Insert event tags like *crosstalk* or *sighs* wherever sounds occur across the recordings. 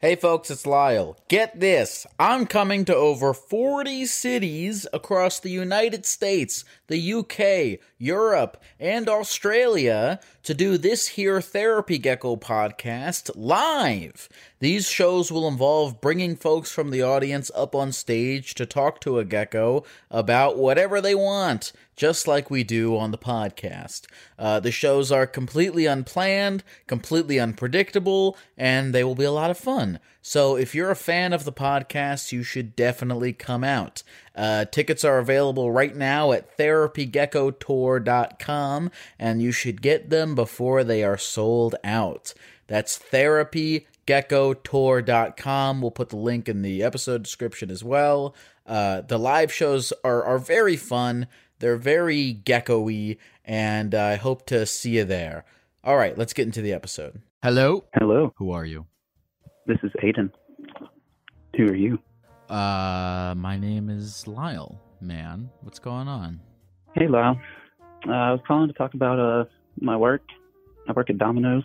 Hey folks, it's Lyle. Get this. I'm coming to over 40 cities across the United States, the UK, Europe, and Australia to do this here Therapy Gecko podcast live. These shows will involve bringing folks from the audience up on stage to talk to a gecko about whatever they want, just like we do on the podcast. Uh, the shows are completely unplanned, completely unpredictable, and they will be a lot of fun. So if you're a fan of the podcast, you should definitely come out. Uh, tickets are available right now at therapygeckotour.com, and you should get them before they are sold out. That's therapygeckotour.com. We'll put the link in the episode description as well. Uh, the live shows are, are very fun. They're very gecko-y, and I hope to see you there. All right, let's get into the episode. Hello. Hello, Who are you? this is Aiden. Who are you? Uh, my name is Lyle. Man, what's going on? Hey, Lyle. Uh, I was calling to talk about uh my work. I work at Domino's,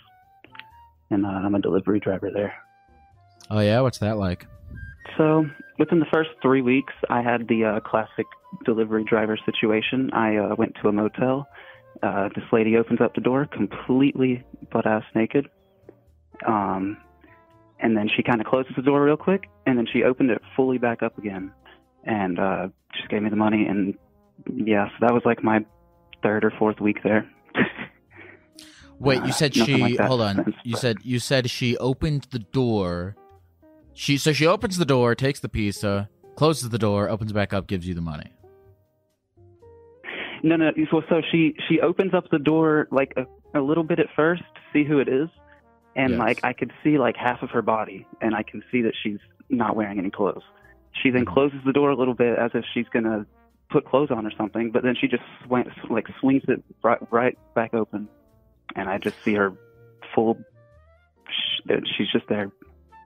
and uh, I'm a delivery driver there. Oh yeah, what's that like? So within the first three weeks, I had the uh, classic delivery driver situation. I uh, went to a motel. Uh, this lady opens up the door completely butt ass naked. Um, and then she kind of closes the door real quick, and then she opened it fully back up again, and uh, just gave me the money. And yeah, so that was like my third or fourth week there. *laughs* Wait, Uh, you said nothing she. like hold on. You said you said she opened the door. She so she opens the door, takes the pizza, closes the door, opens back up, gives you the money. No, no. So, so she she opens up the door like a, a little bit at first to see who it is, and Yes. like I could see like half of her body, and I can see that she's not wearing any clothes. She then Mhm. closes the door a little bit as if she's gonna put clothes on or something, but then she just sw- like swings it right, right back open, and I just see her full. She's just there.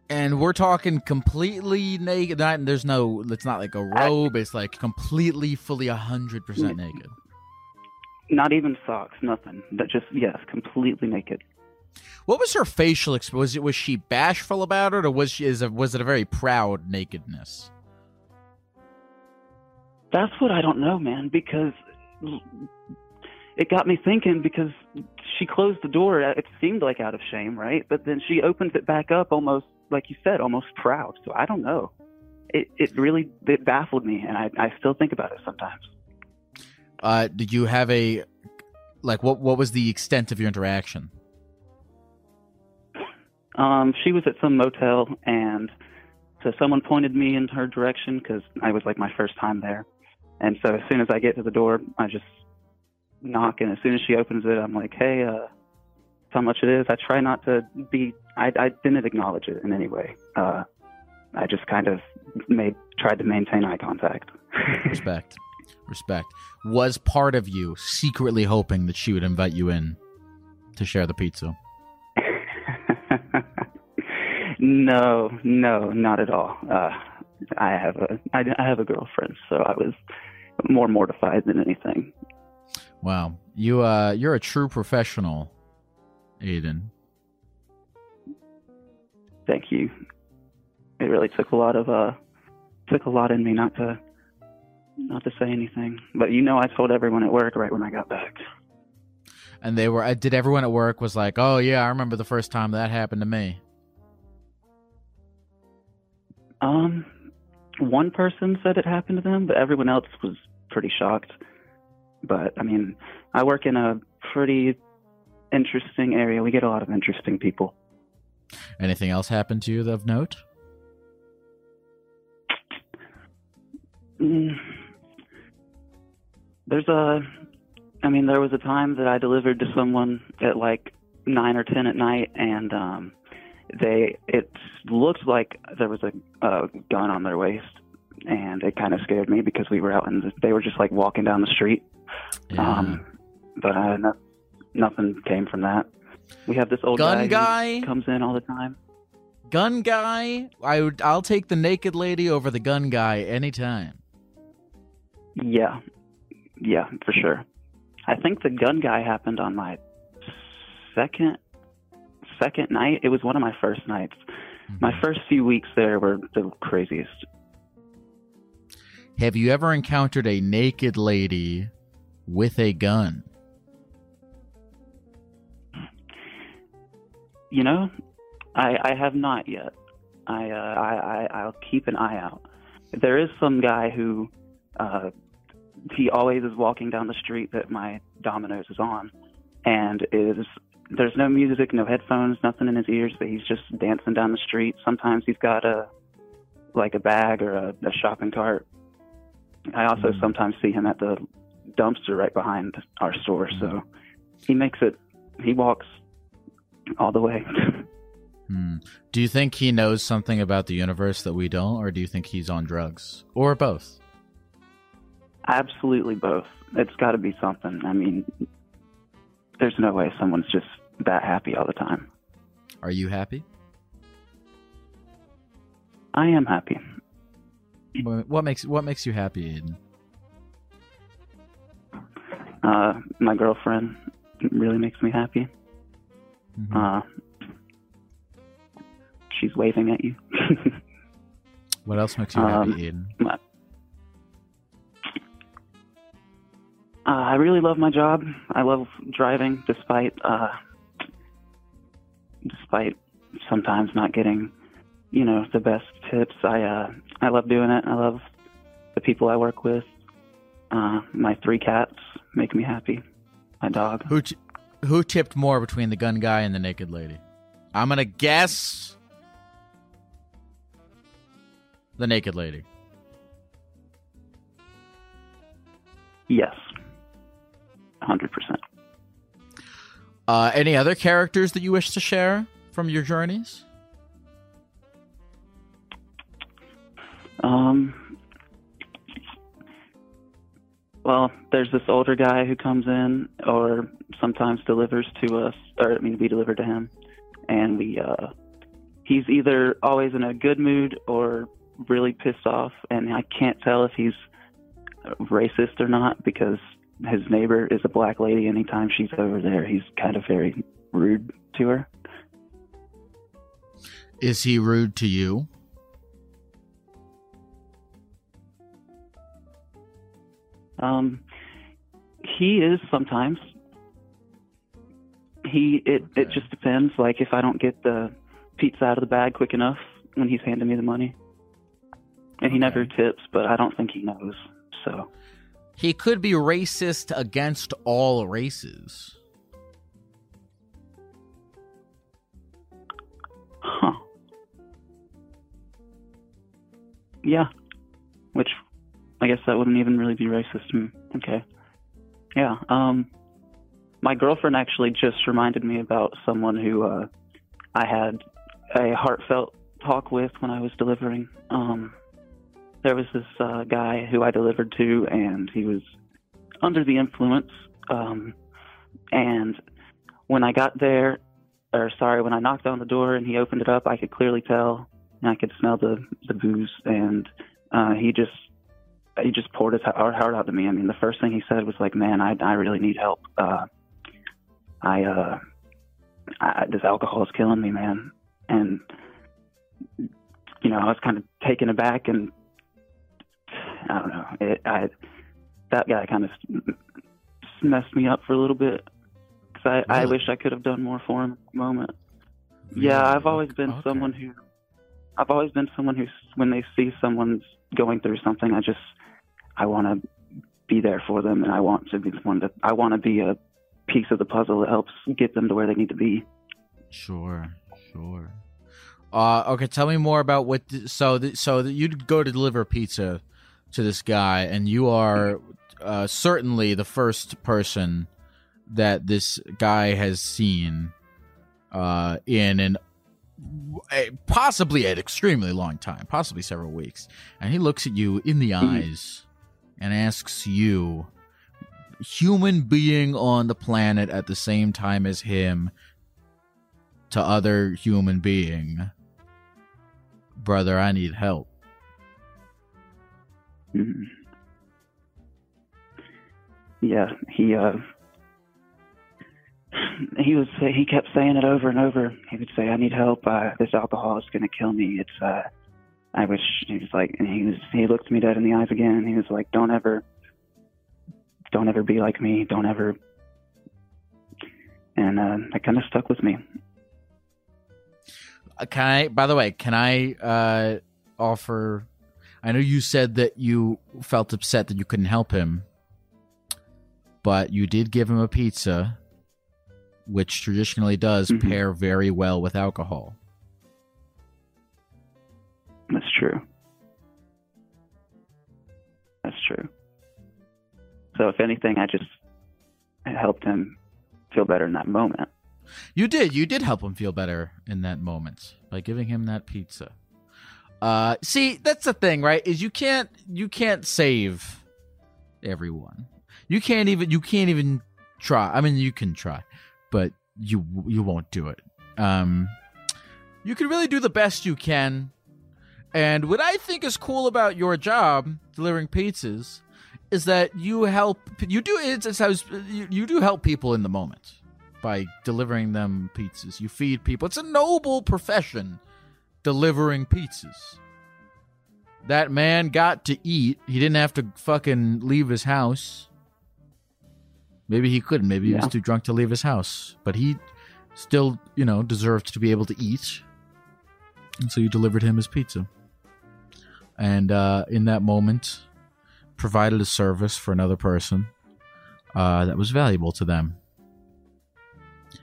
And we're talking completely naked. Not, there's no. It's not like a robe. It's like completely, fully, hundred percent naked. Not even socks, nothing. That just yes, completely naked. What was her facial expression? Was it was she bashful about it, or was she is a, was it a very proud nakedness? That's what I don't know, man, because it got me thinking because she closed the door. It seemed like out of shame, right? But then she opens it back up almost, like you said, almost proud. So I don't know. It, it really it baffled me, and I, I still think about it sometimes. Uh, did you have a like what? What was the extent of your interaction? Um, she was at some motel, and so someone pointed me in her direction because I was like my first time there. And so as soon as I get to the door, I just knock, and as soon as she opens it, I'm like, "Hey, uh, how much it is?" I try not to be. I, I didn't acknowledge it in any way. Uh, I just kind of made tried to maintain eye contact. *laughs* Respect, respect. Was part of you secretly hoping that she would invite you in to share the pizza? *laughs* no, no, not at all. Uh, I have a I, I have a girlfriend, so I was more mortified than anything. Wow, you uh, you're a true professional, Aiden. Thank you. It really took a lot of uh took a lot in me not to not to say anything. But you know I told everyone at work right when I got back. And they were. Uh, did everyone at work was like, "Oh yeah, I remember the first time that happened to me." Um, one person said it happened to them, but everyone else was pretty shocked. But I mean, I work in a pretty interesting area. We get a lot of interesting people. Anything else happen to you of note? Mm. There's a, I mean, there was a time that I delivered to someone at like nine or ten at night, and um, they it looked like there was a, a gun on their waist, and it kind of scared me because we were out and they were just like walking down the street. Yeah. Um, but uh, no, nothing came from that. We have this old Gun guy, who guy? comes in all the time. gun guy. I would. I'll take the naked lady over the gun guy anytime. Yeah, yeah, for sure. I think the gun guy happened on my second second night. It was one of my first nights. My first few weeks there were the craziest. Have you ever encountered a naked lady with a gun? You know, I I have not yet. I uh, I, I I'll keep an eye out. There is some guy who uh, he always is walking down the street that my Domino's is on, and is there's no music, no headphones, nothing in his ears, but he's just dancing down the street. Sometimes he's got a like a bag or a, a shopping cart. I also sometimes see him at the dumpster right behind our store, so he makes it. He walks all the way. *laughs* Hmm. Do you think he knows something about the universe that we don't, or do you think he's on drugs, or both? Absolutely both. It's got to be something. I mean, there's no way someone's just that happy all the time. Are you happy? I am happy. What what makes what makes you happy, Aiden? Uh, my girlfriend really makes me happy. Mhm. Uh, she's waving at you. *laughs* what else makes you um, happy, Aiden? Uh, I really love my job. I love driving, despite uh, despite sometimes not getting, you know, the best tips. I uh, I love doing it. I love the people I work with. Uh, my three cats make me happy. My dog. Who t- who tipped more between the gun guy and the naked lady? I'm gonna guess the naked lady. Yes, hundred percent. Uh, any other characters that you wish to share from your journeys? Um. Well, there's this older guy who comes in, or sometimes delivers to us, or I mean, we deliver to him, and we. uh He's either always in a good mood or really pissed off, and I can't tell if he's racist or not because his neighbor is a black lady. Anytime she's over there, he's kind of very rude to her. Is he rude to you? Um, he is sometimes. He it it just depends. Like if I don't get the pizza out of the bag quick enough when he's handing me the money, and he never tips, but I don't think he knows. So He could be racist against all races. Huh. Yeah. Which I guess that wouldn't even really be racist. Hmm, Okay. Yeah. Um my girlfriend actually just reminded me about someone who uh I had a heartfelt talk with when I was delivering. Um there was this uh guy who I delivered to and he was under the influence um and when I got there or sorry, when I knocked on the door and he opened it up, I could clearly tell and I could smell the the booze, and uh, he just he just poured his heart out to me. I mean, the first thing he said was like, "Man, I I really need help. Uh, I uh, I, this alcohol is killing me, man." And you know, I was kind of taken aback, and I don't know. It, I that guy kind of messed me up for a little bit I, I Really? wish I could have done more for him at the moment. Yeah, I've always been Okay. someone who, I've always been someone who when they see someone's going through something, I just, I want to be there for them, and I want to be the one that I want to be a piece of the puzzle that helps get them to where they need to be. Sure, sure. Uh, okay, tell me more about what. th- So, th- so you'd go to deliver pizza to this guy, and you are uh, certainly the first person that this guy has seen uh, in an a- possibly an extremely long time, possibly several weeks, and he looks at you in the eyes and asks you, human being on the planet at the same time as him to other human being brother i need help Mhm. Yeah, he uh he was he kept saying it over and over. He would say, "I need help. Uh, this alcohol is going to kill me. It's uh I wish." He was like, and he was he looked me dead in the eyes again. And he was like, "Don't ever, don't ever be like me. Don't ever." And uh, that kind of stuck with me. Uh, can i by the way can i uh offer i know you said that you felt upset that you couldn't help him but you did give him a pizza which traditionally does Mhm. pair very well with alcohol That's true. That's true. So if anything, I just helped him feel better in that moment. You did. You did help him feel better in that moment by giving him that pizza. Uh, see, that's the thing, right? Is you can't you can't save everyone. You can't even you can't even try. I mean, you can try, but you you won't do it. Um, you can really do the best you can. And what I think is cool about your job delivering pizzas is that you help you do it's, it's how you, you do help people in the moment by delivering them pizzas. You feed people. It's a noble profession, delivering pizzas. That man got to eat. He didn't have to fucking leave his house. Maybe he couldn't. Maybe he was too drunk to leave his house. But he still, you know, deserved to be able to eat. And so you delivered him his pizza. And uh, in that moment, provided a service for another person uh, that was valuable to them.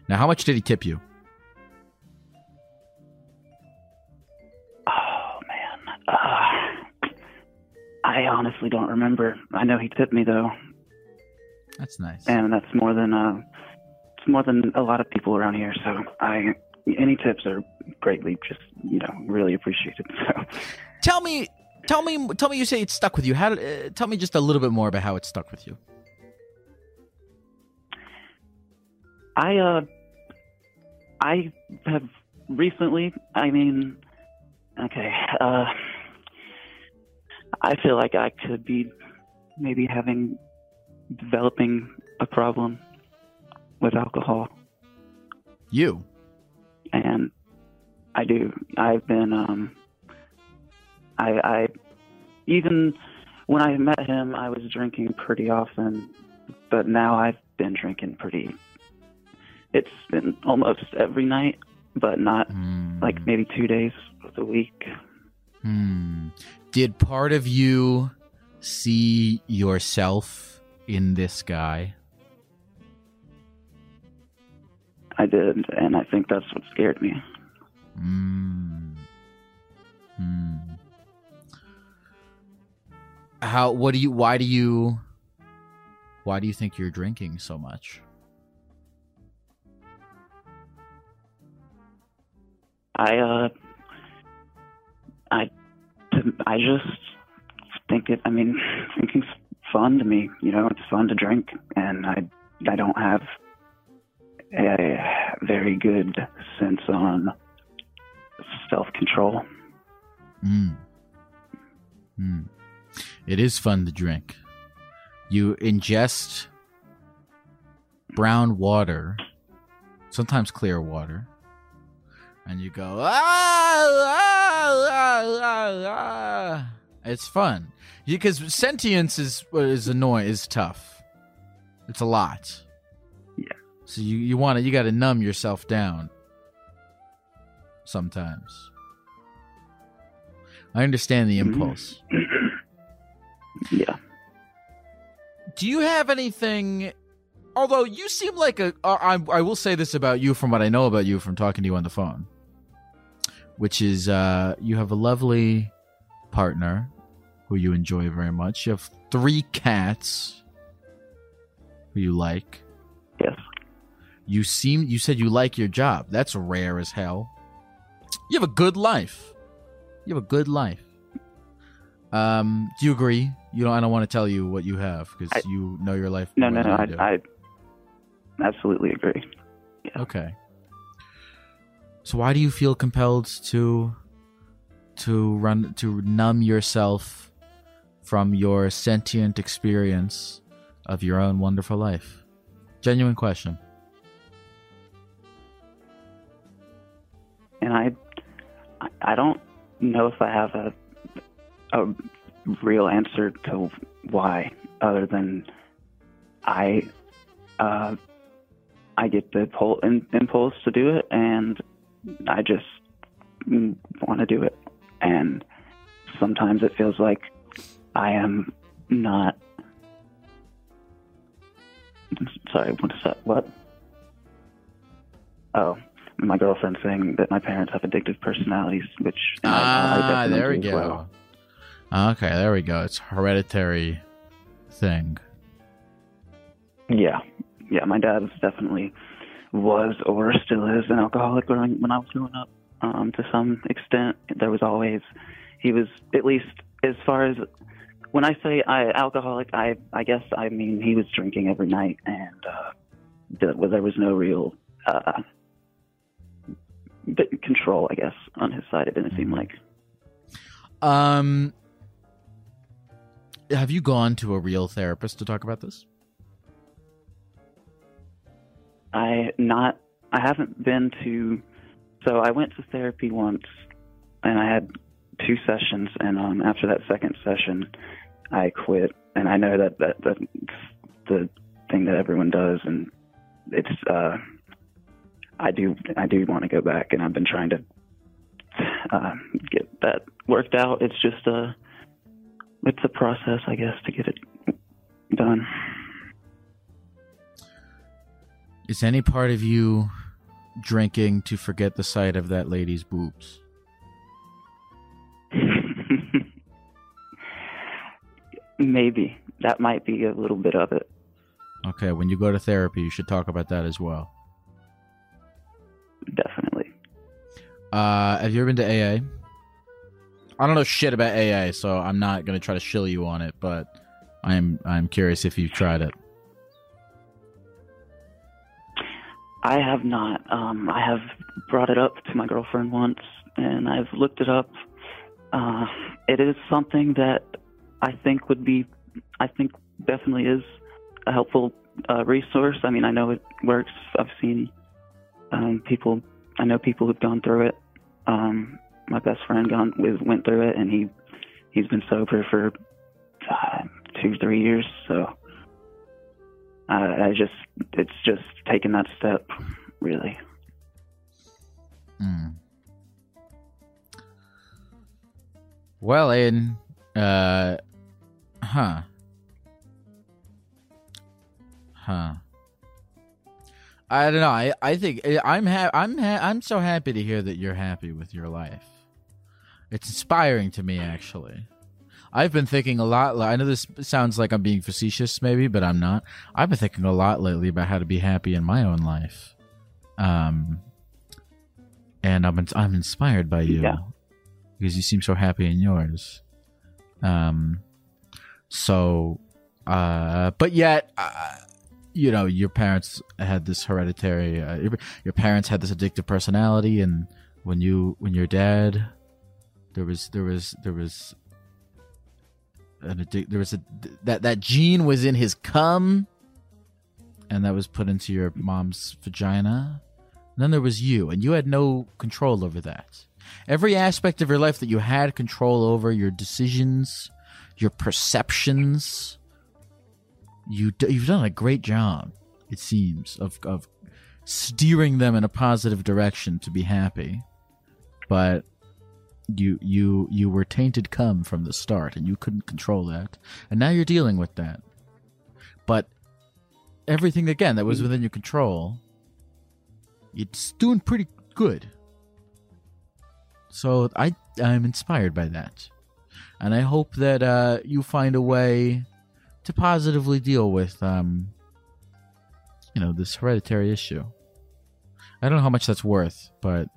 Now, how much did he tip you? Uh, I honestly don't remember. I know he tipped me though, That's nice. and that's more than uh, it's more than a lot of people around here. So I, any tips are greatly just you know really appreciated. *laughs* So tell me, tell me, tell me. You say it stuck with you. How? Uh, tell me just a little bit more about how it stuck with you. I uh, I have recently. I mean, okay. Uh, I feel like I could be maybe having developing a problem with alcohol. You. and I do. I've been um I I even when I met him I was drinking pretty often, but now I've been drinking pretty it's been almost every night, but not Hmm. like maybe 2 days of the week. Hmm. Did part of you see yourself in this guy? I did, and I think that's what scared me. Hmm. Hmm. How? What do you? Why do you? Why do you think you're drinking so much? I uh I I just think it I mean *laughs* drinking's fun to me, you know, it's fun to drink and I I don't have a very good sense on self control. Hmm. Hmm. It is fun to drink. You ingest brown water, sometimes clear water, and you go ah, ah, ah, *laughs* ah. It's fun because sentience is is annoying, is tough. It's a lot. Yeah. So you you want to you got to numb yourself down sometimes. I understand the impulse. *clears throat* Yeah. Do you have anything? Although you seem like a, uh, I, I will say this about you from what I know about you from talking to you on the phone, which is uh, you have a lovely partner who you enjoy very much. You have three cats who you like. Yes. You seem you said you like your job. That's rare as hell. You have a good life. You have a good life. Um, do you agree? You know, I don't want to tell you what you have because you know your life. No, no, no. I, I. I absolutely agree. Okay. So why do you feel compelled to to run to numb yourself from your sentient experience of your own wonderful life? Genuine question. and I, I- don't know if I have a, a real answer to why, other than I, uh, I get the impulse to do it, and I just want to do it, and sometimes it feels like I am not. Sorry, what is that? What? Oh, my girlfriend saying that my parents have addictive personalities, which I- I Ah, definitely there we go. well. Okay, there we go. It's a hereditary thing. Yeah, yeah. My dad was definitely was or still is an alcoholic growing when I was growing up. Um, to some extent, there was always he was at least as far as when I say I alcoholic, I I guess I mean he was drinking every night, and uh, there, well, there was no real uh, control, I guess, on his side. It didn't seem like. Um, have you gone to a real therapist to talk about this? I not I haven't been to so I went to therapy once and I had two sessions and um after that second session I quit and I know that that that's the thing that everyone does and it's uh I do I do want to go back and I've been trying to uh, get that worked out. It's just a it's a process I guess to get it done. Is any part of you drinking to forget the sight of that lady's boobs? *laughs* Maybe that might be a little bit of it. Okay, when you go to therapy, you should talk about that as well. Definitely. Uh, have you ever been to AA? I don't know shit about AA, so I'm not gonna try to shill you on it, but I'm I'm curious if you've tried it. I have not. Um, I have brought it up to my girlfriend once, and I've looked it up. Uh, it is something that I think would be, I think definitely is a helpful uh, resource. I mean, I know it works. I've seen um, people. I know people who've gone through it. Um, my best friend gone with, went through it, and he he's been sober for uh, two, three years. So I, I just, it's just taking that step, really. Hmm. Well, Aiden, uh, huh, huh. I don't know. I, I think I'm ha- I'm ha- I'm so happy to hear that you're happy with your life. It's inspiring to me, actually. I've been thinking a lot. I know this sounds like I'm being facetious, maybe, but I'm not. I've been thinking a lot lately about how to be happy in my own life. Um, and I'm I'm inspired by you Yeah. because you seem so happy in yours. Um, so, uh, but yet, uh, you know, your parents had this hereditary. Uh, your, your parents had this addictive personality, and when you when your dad, there was there was there was an there was a that that gene was in his cum, and that was put into your mom's vagina. And then there was you, and you had no control over that. Every aspect of your life that you had control over, your decisions, your perceptions, you d- you've done a great job. It seems of of steering them in a positive direction to be happy. But you you you were tainted cum from the start and you couldn't control that. And now you're dealing with that. But everything again that was within your control it's doing pretty good. So I I'm inspired by that. And I hope that uh, you find a way to positively deal with um you know this hereditary issue. I don't know how much that's worth, but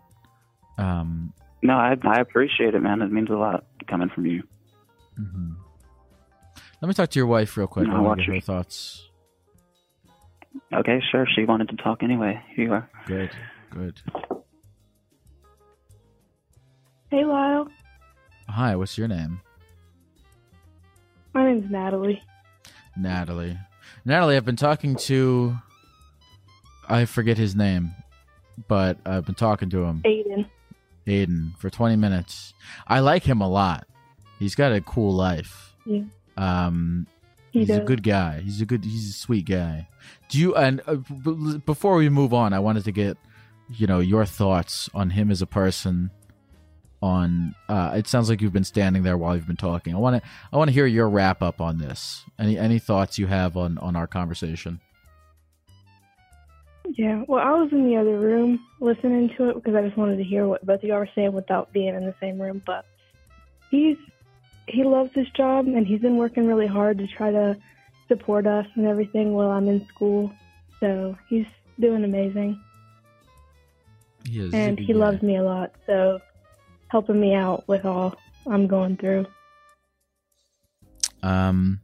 um No, I I appreciate it, man. It means a lot coming from you. mhm. let me talk to your wife real quick. No, I want to get her your- thoughts. Okay, sure. She wanted to talk anyway. Here you are. Good, good. Hey, Lyle. Hi, what's your name? My name's Natalie. Natalie. Natalie, I've been talking to. I forget his name, but I've been talking to him, Aiden. Aiden, for 20 minutes. I like him a lot. He's got a cool life. Yeah. Um, He he's a good guy. He's a good. He's a sweet guy. Do you? And uh, b- before we move on, I wanted to get, you know, your thoughts on him as a person. On, uh, it sounds like you've been standing there while you've been talking. I want to. I want to hear your wrap up on this. Any any thoughts you have on on our conversation? Yeah. Well, I was in the other room listening to it because I just wanted to hear what both of y'all were saying without being in the same room. But he's he loves his job and he's been working really hard to try to support us and everything while I'm in school. So he's doing amazing is. and he loves me a lot. So helping me out with all I'm going through. Um,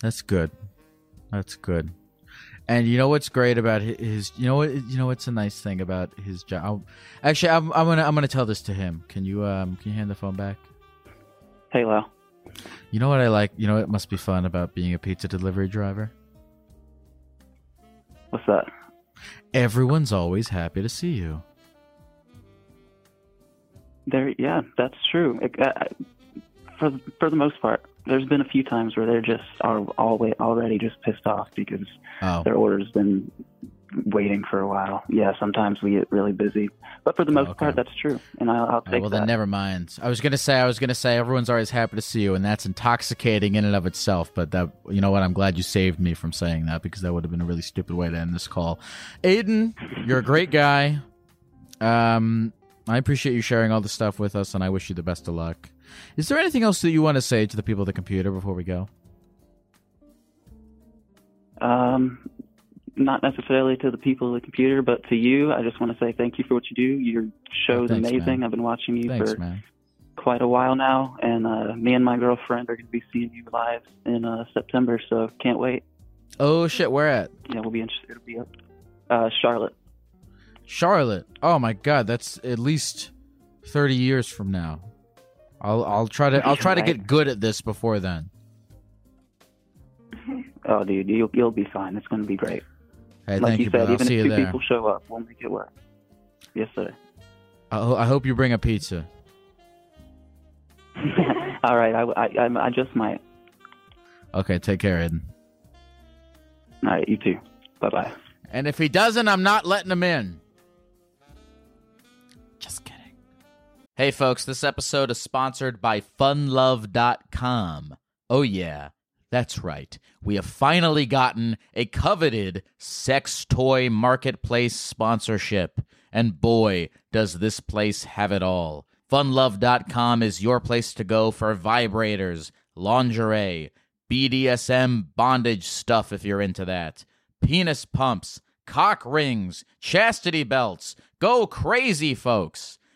that's good. That's good. And you know what's great about his? You know what? You know what's a nice thing about his job? Actually, I'm, I'm gonna I'm gonna tell this to him. Can you um can you hand the phone back? Hey, Lou. You know what I like? You know what must be fun about being a pizza delivery driver? What's that? Everyone's always happy to see you. There, yeah, that's true. It, uh, for for the most part, there's been a few times where they're just are always already just pissed off because Oh, their order's been waiting for a while. Yeah, sometimes we get really busy, but for the most okay. part, that's true, and I'll, I'll take right, well that. then never mind. I was gonna say I was gonna say everyone's always happy to see you, and that's intoxicating in and of itself. But that you know what? I'm glad you saved me from saying that because that would have been a really stupid way to end this call. Aiden, you're a great guy. Um, I appreciate you sharing all the stuff with us, and I wish you the best of luck. Is there anything else that you want to say to the people at the computer before we go? Um, not necessarily to the people of the computer, but to you, I just want to say thank you for what you do. Your show's Oh, amazing. man. I've been watching you Thanks, for man. quite a while now, and uh, me and my girlfriend are going to be seeing you live in uh, September, so can't wait. Oh shit, where at? Yeah, we'll be interested. It'll be up. Uh, Charlotte. Charlotte. Oh my god, that's at least thirty years from now. I'll I'll try to I'll try to get good at this before then. *laughs* Oh, dude, you'll you'll be fine. It's going to be great. Hey, like thank you you, said, even see if two there. people show up, we'll make it work. Yes, sir. I, I hope you bring a pizza. *laughs* All right, I, I, I, I just might. Okay, take care, Eden. All right, you too. Bye bye. And if he doesn't, I'm not letting him in. Just kidding. Hey, folks, this episode is sponsored by funlove.com. Oh, yeah, that's right. We have finally gotten a coveted sex toy marketplace sponsorship. And boy, does this place have it all. Funlove.com is your place to go for vibrators, lingerie, BDSM bondage stuff if you're into that, penis pumps, cock rings, chastity belts. Go crazy, folks.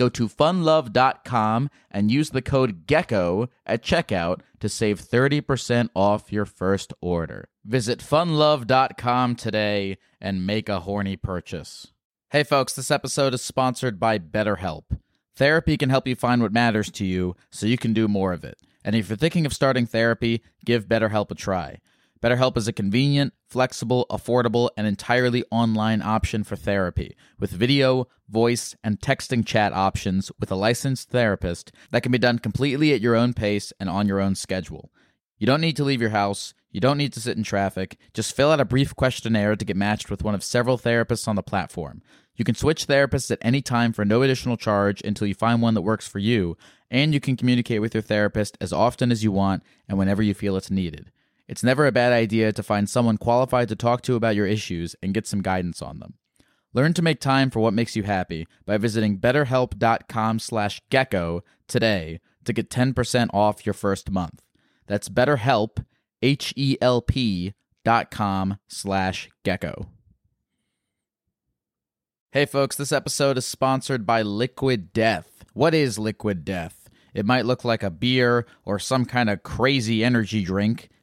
Go to funlove.com and use the code GECKO at checkout to save 30% off your first order. Visit funlove.com today and make a horny purchase. Hey folks, this episode is sponsored by BetterHelp. Therapy can help you find what matters to you so you can do more of it. And if you're thinking of starting therapy, give BetterHelp a try. BetterHelp is a convenient, flexible, affordable, and entirely online option for therapy with video, voice, and texting chat options with a licensed therapist that can be done completely at your own pace and on your own schedule. You don't need to leave your house. You don't need to sit in traffic. Just fill out a brief questionnaire to get matched with one of several therapists on the platform. You can switch therapists at any time for no additional charge until you find one that works for you, and you can communicate with your therapist as often as you want and whenever you feel it's needed. It's never a bad idea to find someone qualified to talk to about your issues and get some guidance on them. Learn to make time for what makes you happy by visiting betterhelp.com slash gecko today to get 10% off your first month. That's betterhelp, H-E-L-P dot com slash gecko. Hey folks, this episode is sponsored by Liquid Death. What is Liquid Death? It might look like a beer or some kind of crazy energy drink,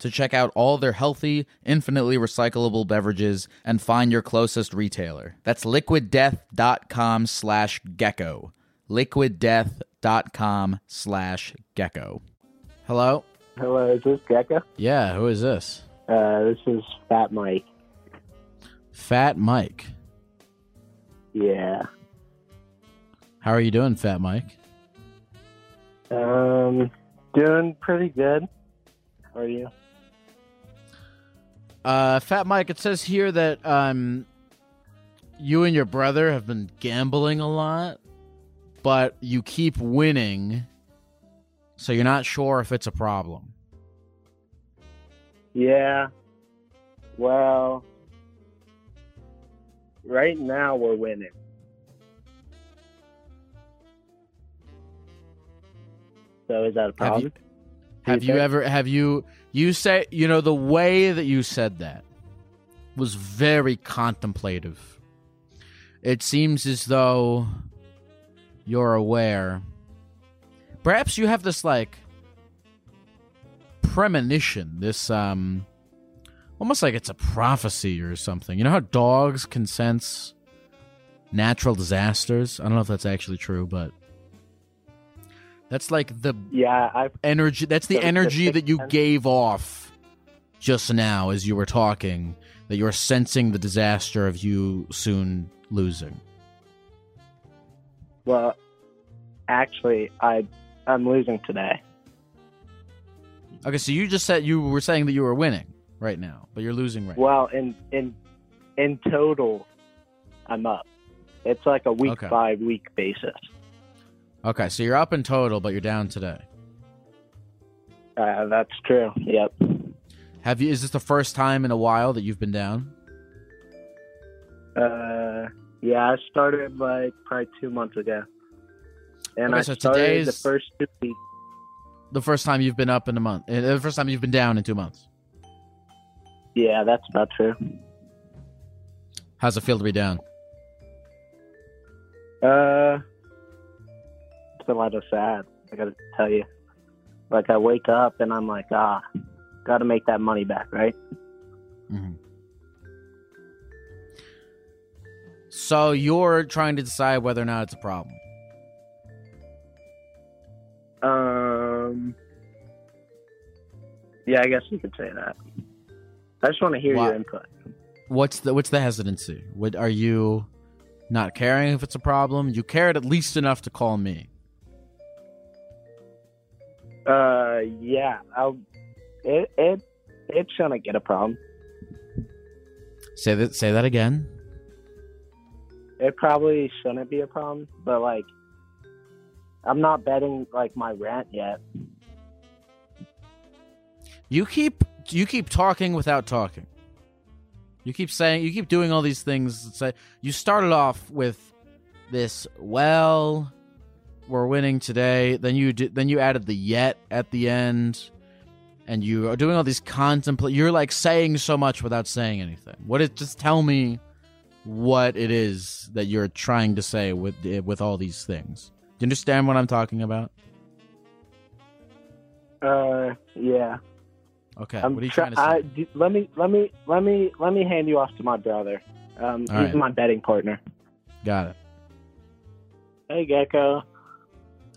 to check out all their healthy, infinitely recyclable beverages and find your closest retailer. That's liquiddeath.com slash gecko. Liquiddeath.com slash gecko. Hello? Hello, is this Gecko? Yeah, who is this? Uh, this is Fat Mike. Fat Mike. Yeah. How are you doing, Fat Mike? Um, doing pretty good. How are you? Uh, Fat Mike, it says here that um, you and your brother have been gambling a lot, but you keep winning, so you're not sure if it's a problem. Yeah. Well, right now we're winning. So is that a Have problem? you have you think? ever have you you say you know the way that you said that was very contemplative. It seems as though you're aware. Perhaps you have this like premonition, this um almost like it's a prophecy or something. You know how dogs can sense natural disasters? I don't know if that's actually true, but that's like the Yeah, I energy that's the the energy sixth that you sense- gave off just now as you were talking that you're sensing the disaster of you soon losing well, actually, I I'm losing today. okay so you just said you were saying that you were winning right now but you're losing right Well, in in in total, I'm up. It's like a week Okay. by week basis. Okay so you're up in total but you're down today Uh, that's true. Yep. have you is this the first time in a while that you've been down Uh, yeah, I started like probably two months ago, and Okay, I so started the first two weeks. the first time you've been up in a month uh, the first time you've been down in two months Yeah, that's about true. how's it feel to be down Uh, a lot of sad. I gotta tell you. Like I wake up and I'm like, ah, gotta make that money back, right? Mhm. so you're trying to decide whether or not it's a problem Um, yeah, I guess you could say that. I just want to hear Why- your input. what's the what's the hesitancy? What are you not caring if it's a problem? You cared at least enough to call me. Uh, yeah, I'll. It it it's gonna get a problem. Say that say that again. it probably shouldn't be a problem, but like, I'm not betting like my rent yet. You keep you keep talking without talking. You keep saying you keep doing all these things. Say you started off with this. Well, we're winning today. Then you did, then you added the yet at the end, and you are doing all these contemplate. You're like saying so much without saying anything. What is? Just tell me what it is that you're trying to say with with all these things. Do you understand what I'm talking about? Uh, yeah. Okay. I'm what are you try- trying to say? I, do, let me let me let me let me hand you off to my brother. Um, All he's right. my betting partner. Got it. Hey, Gecko.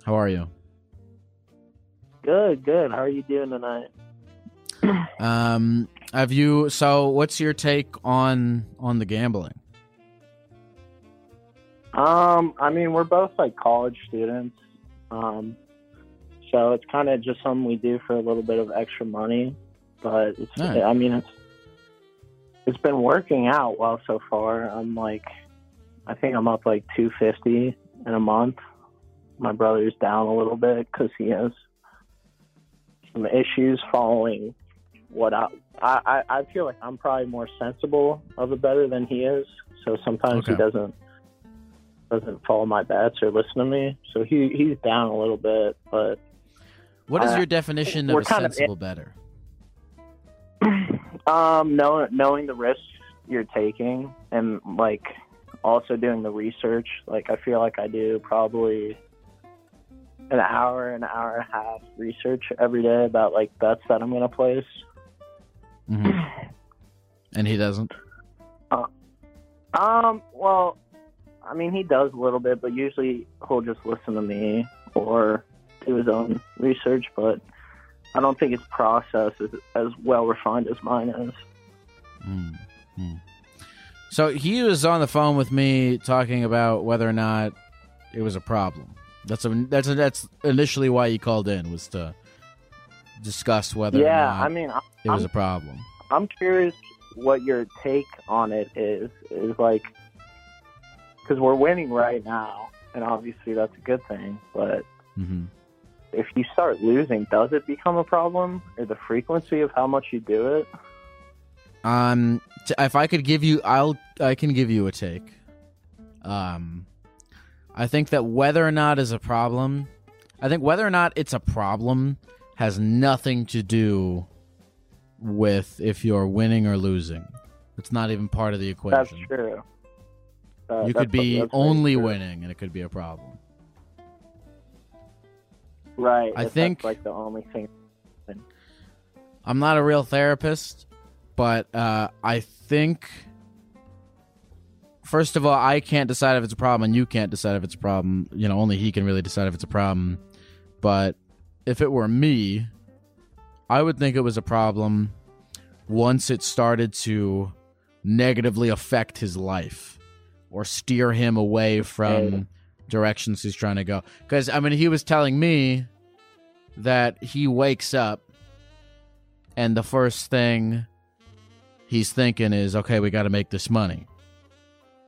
How are you? Good, good. How are you doing tonight? *clears throat* Um, have you? So, what's your take on on the gambling? Um, I mean, we're both like college students. Um, so it's kind of just something we do for a little bit of extra money. But it's, right. I mean, it's it's been working out well so far. I'm like, I think I'm up like 250 in a month. My brother's down a little bit because he has some issues following what I, I I I feel like I'm probably more sensible of a bettor than he is. So sometimes he doesn't doesn't follow my bets or listen to me. So he he's down a little bit, but What is Uh, your definition of a kind of- sensible bettor? *clears throat* um knowing knowing the risks you're taking and like also doing the research, like I feel like I do probably an hour, an hour and a half research every day about like bets that I'm gonna place. Mhm. *sighs* And he doesn't. Um, well, I mean, he does a little bit, but usually he'll just listen to me or do his own research. But I don't think his process is as well refined as mine is. Mm, mm. So he was on the phone with me talking about whether or not it was a problem. That's a, that's a, that's initially why he called in was to discuss whether yeah, I mean, I- it was I'm- a problem. I'm curious what your take on it is. Is like because we're winning right now, and obviously that's a good thing. But hmm if you start losing, does it become a problem, or the frequency of how much you do it? Um, t- if I could give you, I'll I can give you a take. Um, I think that whether or not is a problem, I think whether or not it's a problem has nothing to do with if you're winning or losing. It's not even part of the equation. That's true. Uh, you that's- could be only winning, and it could be a problem. Right. I think- like the only thing. I'm not a real therapist, but uh, I think first of all, I can't decide if it's a problem, and you can't decide if it's a problem. You know, only he can really decide if it's a problem. But if it were me, I would think it was a problem once it started to negatively affect his life or steer him away from directions he's trying to go. Because I mean, he was telling me that he wakes up and the first thing he's thinking is, okay, we got to make this money.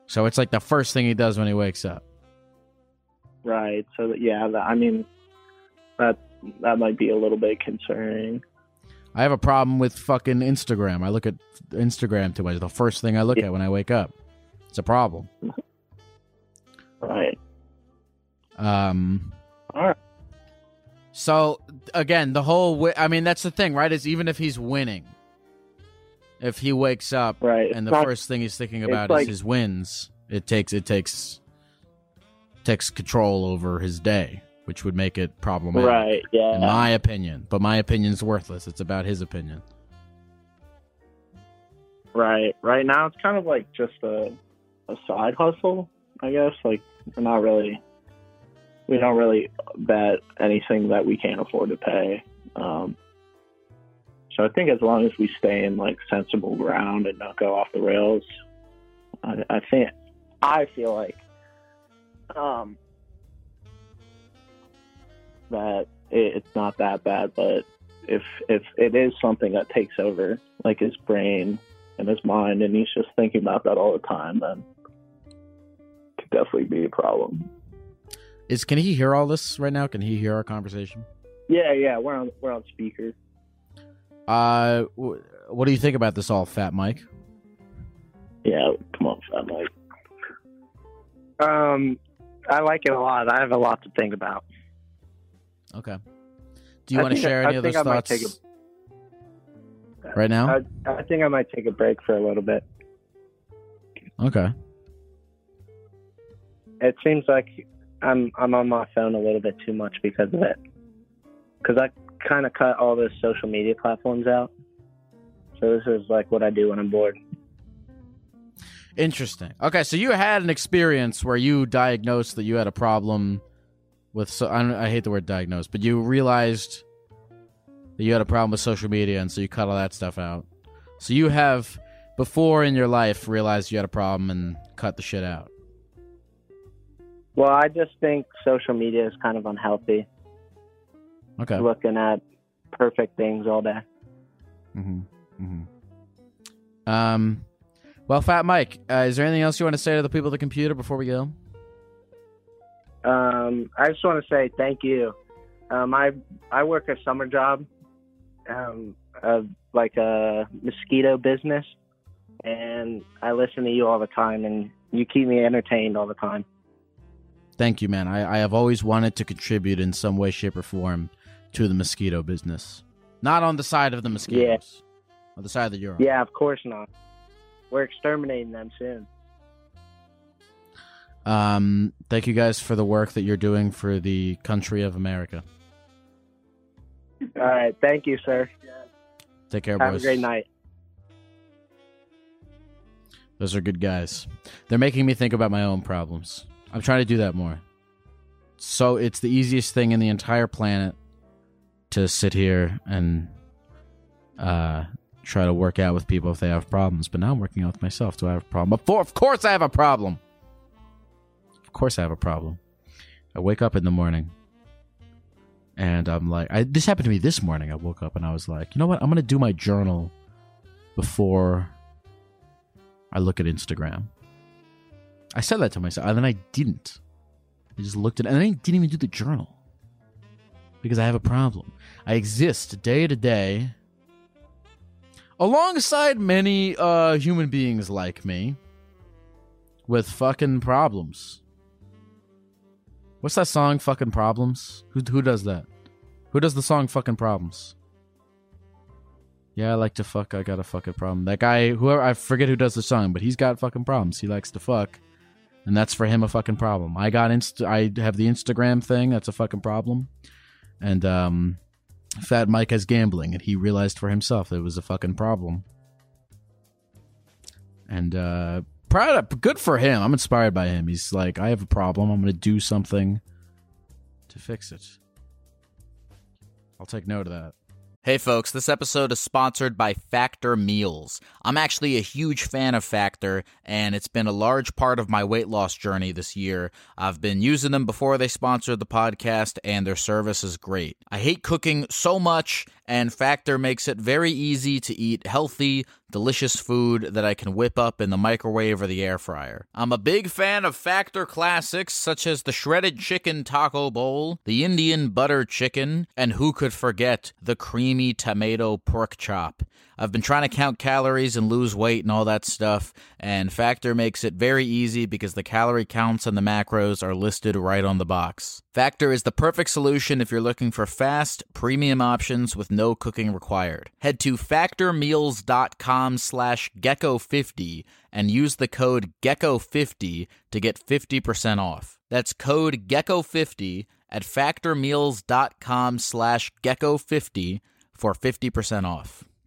So it's like the first thing he does when he wakes up. Right. So yeah, that, I mean, that that might be a little bit concerning. I have a problem with fucking Instagram. I look at Instagram too much. The first thing I look at when I wake up. It's a problem. *laughs* Right. Um, All right. So again, the whole wi- I mean that's the thing, right? Is even if he's winning, if he wakes up Right. and the not- first thing he's thinking about like- is his wins, it takes it takes takes control over his day, which would make it problematic. Right. Yeah. In my opinion, but my opinion's worthless. It's about his opinion. Right. Right now, it's kind of like just a a side hustle, I guess. Like we're not really, we don't really bet anything that we can't afford to pay. Um, so I think as long as we stay in like sensible ground and don't go off the rails, I, I think I feel like um, that it, it's not that bad. But if if it is something that takes over like his brain and his mind and he's just thinking about that all the time then it could definitely be a problem. Is can he hear all this right now? Can he hear our conversation? Yeah, yeah, we're on we're on speaker. Uh, wh- what do you think about this all, Fat Mike? Yeah, come on, Fat Mike. Um, I like it a lot. I have a lot to think about. Okay. Do you I want to share I any of those thoughts take right now? I, I think I might take a break for a little bit. okay. It seems like I'm I'm on my phone a little bit too much because of it. Because I kind of cut all the social media platforms out. So this is like what I do when I'm bored. Interesting. Okay, so you had an experience where you diagnosed that you had a problem with. So I, I hate the word diagnosed, but you realized that you had a problem with social media, and so you cut all that stuff out. So you have before in your life realized you had a problem and cut the shit out. Well, I just think social media is kind of unhealthy. Okay. Looking at perfect things all day. Mm-hmm. Mm-hmm. Um. Well, Fat Mike, uh, is there anything else you want to say to the people at the computer before we go? Um, I just want to say thank you. Um, I I work a summer job, um, of like a mosquito business, and I listen to you all the time, and you keep me entertained all the time. Thank you, man. I, I have always wanted to contribute in some way, shape, or form to the mosquito business. Not on the side of the mosquitoes. On the side that you're on. Yeah, of course not. We're exterminating them soon. Um, thank you guys for the work that you're doing for the country of America. All right, thank you, sir. Take care, Have boys. a great night. Those are good guys. They're making me think about my own problems. I'm trying to do that more. So it's the easiest thing in the entire planet to sit here and uh, try to work out with people if they have problems. But now I'm working out with myself. Do I have a problem? Of of course I have a problem. Of course I have a problem. I wake up in the morning and I'm like, I, this happened to me this morning. I woke up and I was like, you know what? I'm going to do my journal before I look at Instagram. I said that to myself, and then I didn't. I just looked at it, and I didn't even do the journal because I have a problem. I exist day to day alongside many uh, human beings like me with fucking problems. What's that song, Fucking Problems? Who, who does that? Who does the song Fucking Problems? Yeah, I like to fuck. I got a fucking problem. That guy, whoever, I forget who does the song, but he's got fucking problems. He likes to fuck, and that's for him a fucking problem. I got inst. I have the Instagram thing. That's a fucking problem. And um, Fat Mike has gambling, and he realized for himself that it was a fucking problem. And uh, proud, of, good for him. I'm inspired by him. He's like, I have a problem. I'm gonna do something to fix it. I'll take note of that. Hey folks, this episode is sponsored by Factor Meals. I'm actually a huge fan of Factor, and it's been a large part of my weight loss journey this year. I've been using them before they sponsored the podcast, and their service is great. I hate cooking so much, and Factor makes it very easy to eat healthy, delicious food that I can whip up in the microwave or the air fryer. I'm a big fan of Factor classics such as the shredded chicken taco bowl, the Indian butter chicken, and who could forget the creamy tomato pork chop. I've been trying to count calories and lose weight and all that stuff, and Factor makes it very easy because the calorie counts and the macros are listed right on the box. Factor is the perfect solution if you're looking for fast, premium options with no cooking required. Head to factormeals.com slash gecko50 and use the code gecko50 to get 50% off. That's code gecko50 at factormeals.com slash gecko50 for 50% off.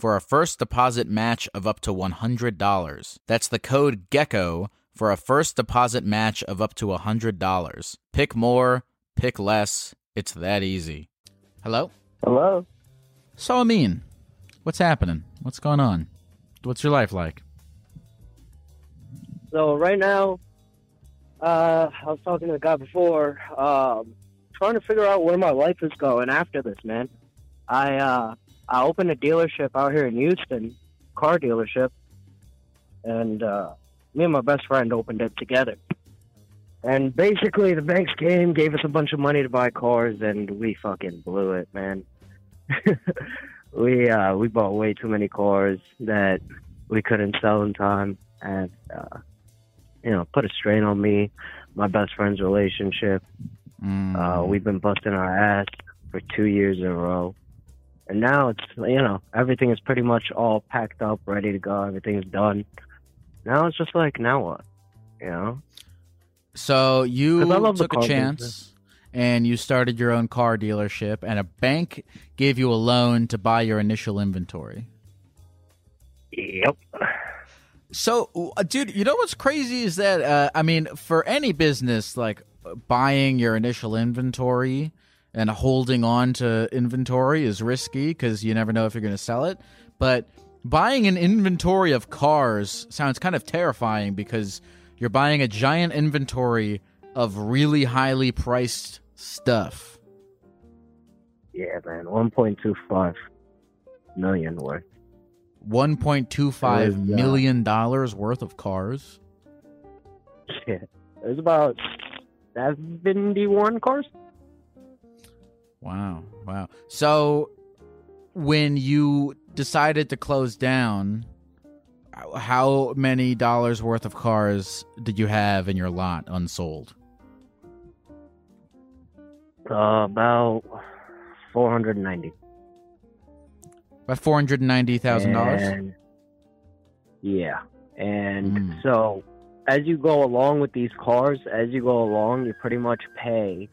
for a first deposit match of up to $100. That's the code GECKO for a first deposit match of up to $100. Pick more, pick less. It's that easy. Hello? Hello. So, Amin, what's happening? What's going on? What's your life like? So right now, uh, I was talking to the guy before, um, trying to figure out where my life is going after this, man. I uh, I opened a dealership out here in Houston, car dealership, and uh, me and my best friend opened it together. And basically, the banks came, gave us a bunch of money to buy cars, and we fucking blew it, man. *laughs* we uh, we bought way too many cars that we couldn't sell in time, and uh, you know, put a strain on me, my best friend's relationship. Mm. Uh, we've been busting our ass for two years in a row. And now it's, you know, everything is pretty much all packed up, ready to go. Everything's done. Now it's just like, now what? You know? So you 'Cause I love the took a chance business. and you started your own car dealership, and a bank gave you a loan to buy your initial inventory. Yep. So, uh, dude, you know what's crazy is that uh, I mean, for any business, like buying your initial inventory and holding on to inventory is risky because you never know if you're going to sell it. But buying an inventory of cars sounds kind of terrifying because you're buying a giant inventory of really highly priced stuff. Yeah, man. 1.25 million worth. One point two five With, uh, million dollars worth of cars. *laughs* Shit. There's about 71 cars. Wow, wow. So when you decided to close down, how- many dollars worth of cars did you have in your lot unsold? Uh, about 490. About four hundred ninety thousand dollars. Yeah. And Mm. so as you go along with these cars, as you go along, you pretty much pay.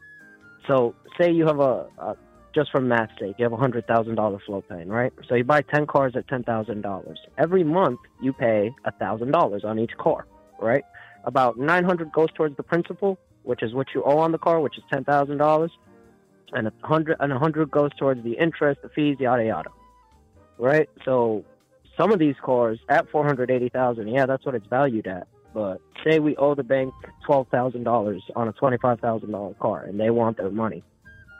So say you have a, a just for math's sake, you have a hundred thousand dollar floor plan, right? So you buy ten cars at ten thousand dollars. Every month you pay a thousand dollars on each car, right? About nine hundred goes towards the principal, which is what you owe on the car, which is ten thousand dollars, and a hundred and a hundred goes towards the interest, the fees, yada yada right? So some of these cars at four hundred eighty thousand, yeah, that's what it's valued at. But say we owe the bank twelve thousand dollars on a twenty five thousand dollar car, and they want their money.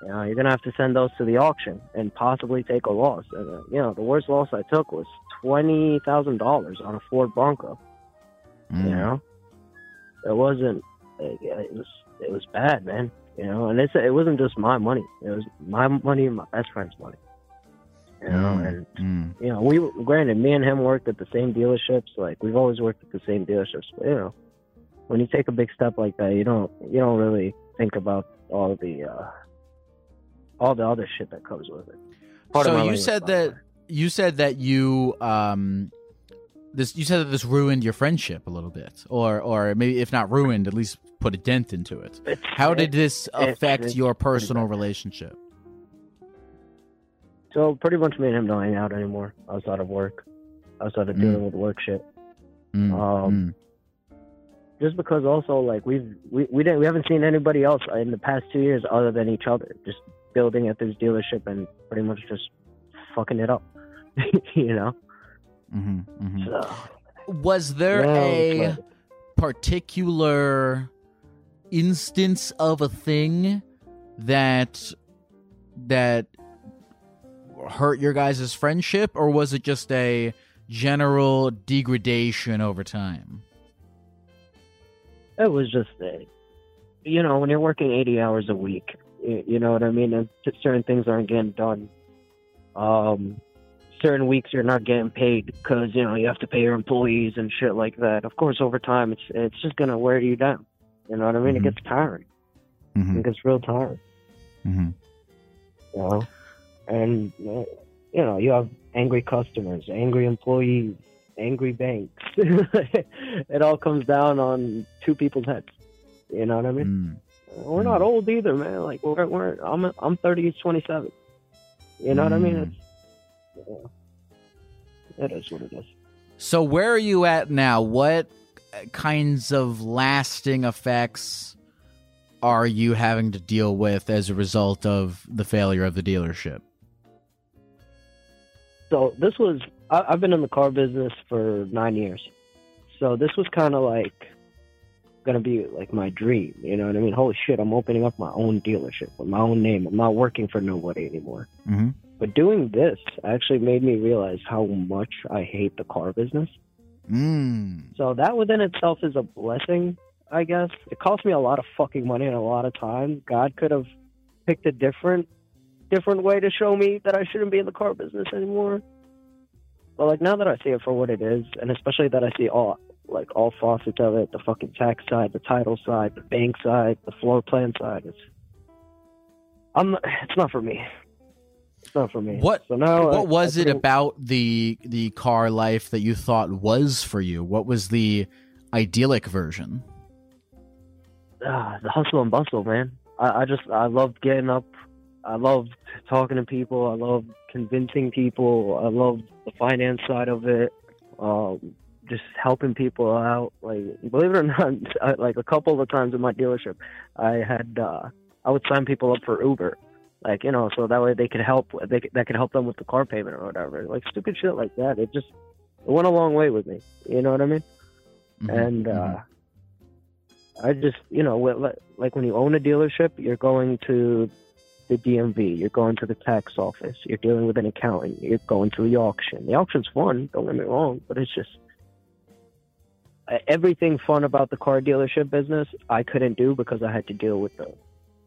You know, you're gonna have to send those to the auction and possibly take a loss. And, uh, you know, the worst loss I took was twenty thousand dollars on a Ford Bronco. Mm. You know, it wasn't. It, it was it was bad, man. You know, and it's it wasn't just my money. It was my money and my best friend's money. You know, Mm, and mm. you know, we granted, me and him worked at the same dealerships. Like we've always worked at the same dealerships. But you know, when you take a big step like that, you don't you don't really think about all the uh, all the other shit that comes with it. Part So you said by the that you said that you um this you said that this ruined your friendship a little bit, or or maybe if not ruined, at least put a dent into it. It's- How did this it's- affect it's your personal bad. relationship? So pretty much me and him don't hang out anymore outside of work, outside of Mm. dealing with work shit. Mm, Um, Just because also like we've we, we didn't we haven't seen anybody else in the past two years other than each other, just building at this dealership and pretty much just fucking it up, *laughs* you know. mm, mhm, mhm. So, Was there no, a it's like- particular instance of a thing that that hurt your guys' friendship or was it just a general degradation over time It was just a, you know, when you're working 80 hours a week, you, know what I mean? And certain things aren't getting done. Um, certain weeks you're not getting paid because, you know, you have to pay your employees and shit like that. Of course, over time, it's it's just going to wear you down. You know what I mean? Mhm. It gets tiring. mm-hmm. It gets real tiring, Mm-hmm. you know? And, you know, you have angry customers, angry employees, angry banks. *laughs* it all comes down on two people's heads. You know what I mean? Mm. We're not old either, man. Like we're, we're I'm I'm 30, he's 27. You know what I mean? Mm. It's yeah. it is what it is. So where are you at now? What kinds of lasting effects are you having to deal with as a result of the failure of the dealership? So this was I, I've been in the car business for nine years, so this was kind of like gonna be like my dream. You know what I mean? Holy shit! I'm opening up my own dealership with my own name. I'm not working for nobody anymore. Mm-hmm. But doing this actually made me realize how much I hate the car business. Mm. So that within itself is a blessing, I guess. It cost me a lot of fucking money and a lot of time. God could have picked a different different way to show me that I shouldn't be in the car business anymore. But like now that I see it for what it is, and especially that I see all like all facets of it, the fucking tax side, the title side, the bank side, the floor plan side, it's I'm it's not for me. It's not for me. What so now I- what was I it about the the car life that you thought was for you? What was the idyllic version? ah, the hustle and bustle, man. I, I just I loved getting up. I loved talking to people. I loved convincing people. I loved the finance side of it. Um, just helping people out. Like believe it or not, *laughs* I, like a couple of times in my dealership, I had uh, I would sign people up for Uber. Like you know, so that way they could help. They could- that could help them with the car payment or whatever. Like stupid shit like that. It just it went a long way with me. You know what I mean? Mhm, and uh I just you know like when you own a dealership, you're going to the DMV, you're going to the tax office, you're dealing with an accountant, you're going to the auction. The auction's fun, don't get me wrong, but it's just everything fun about the car dealership business I couldn't do because I had to deal with the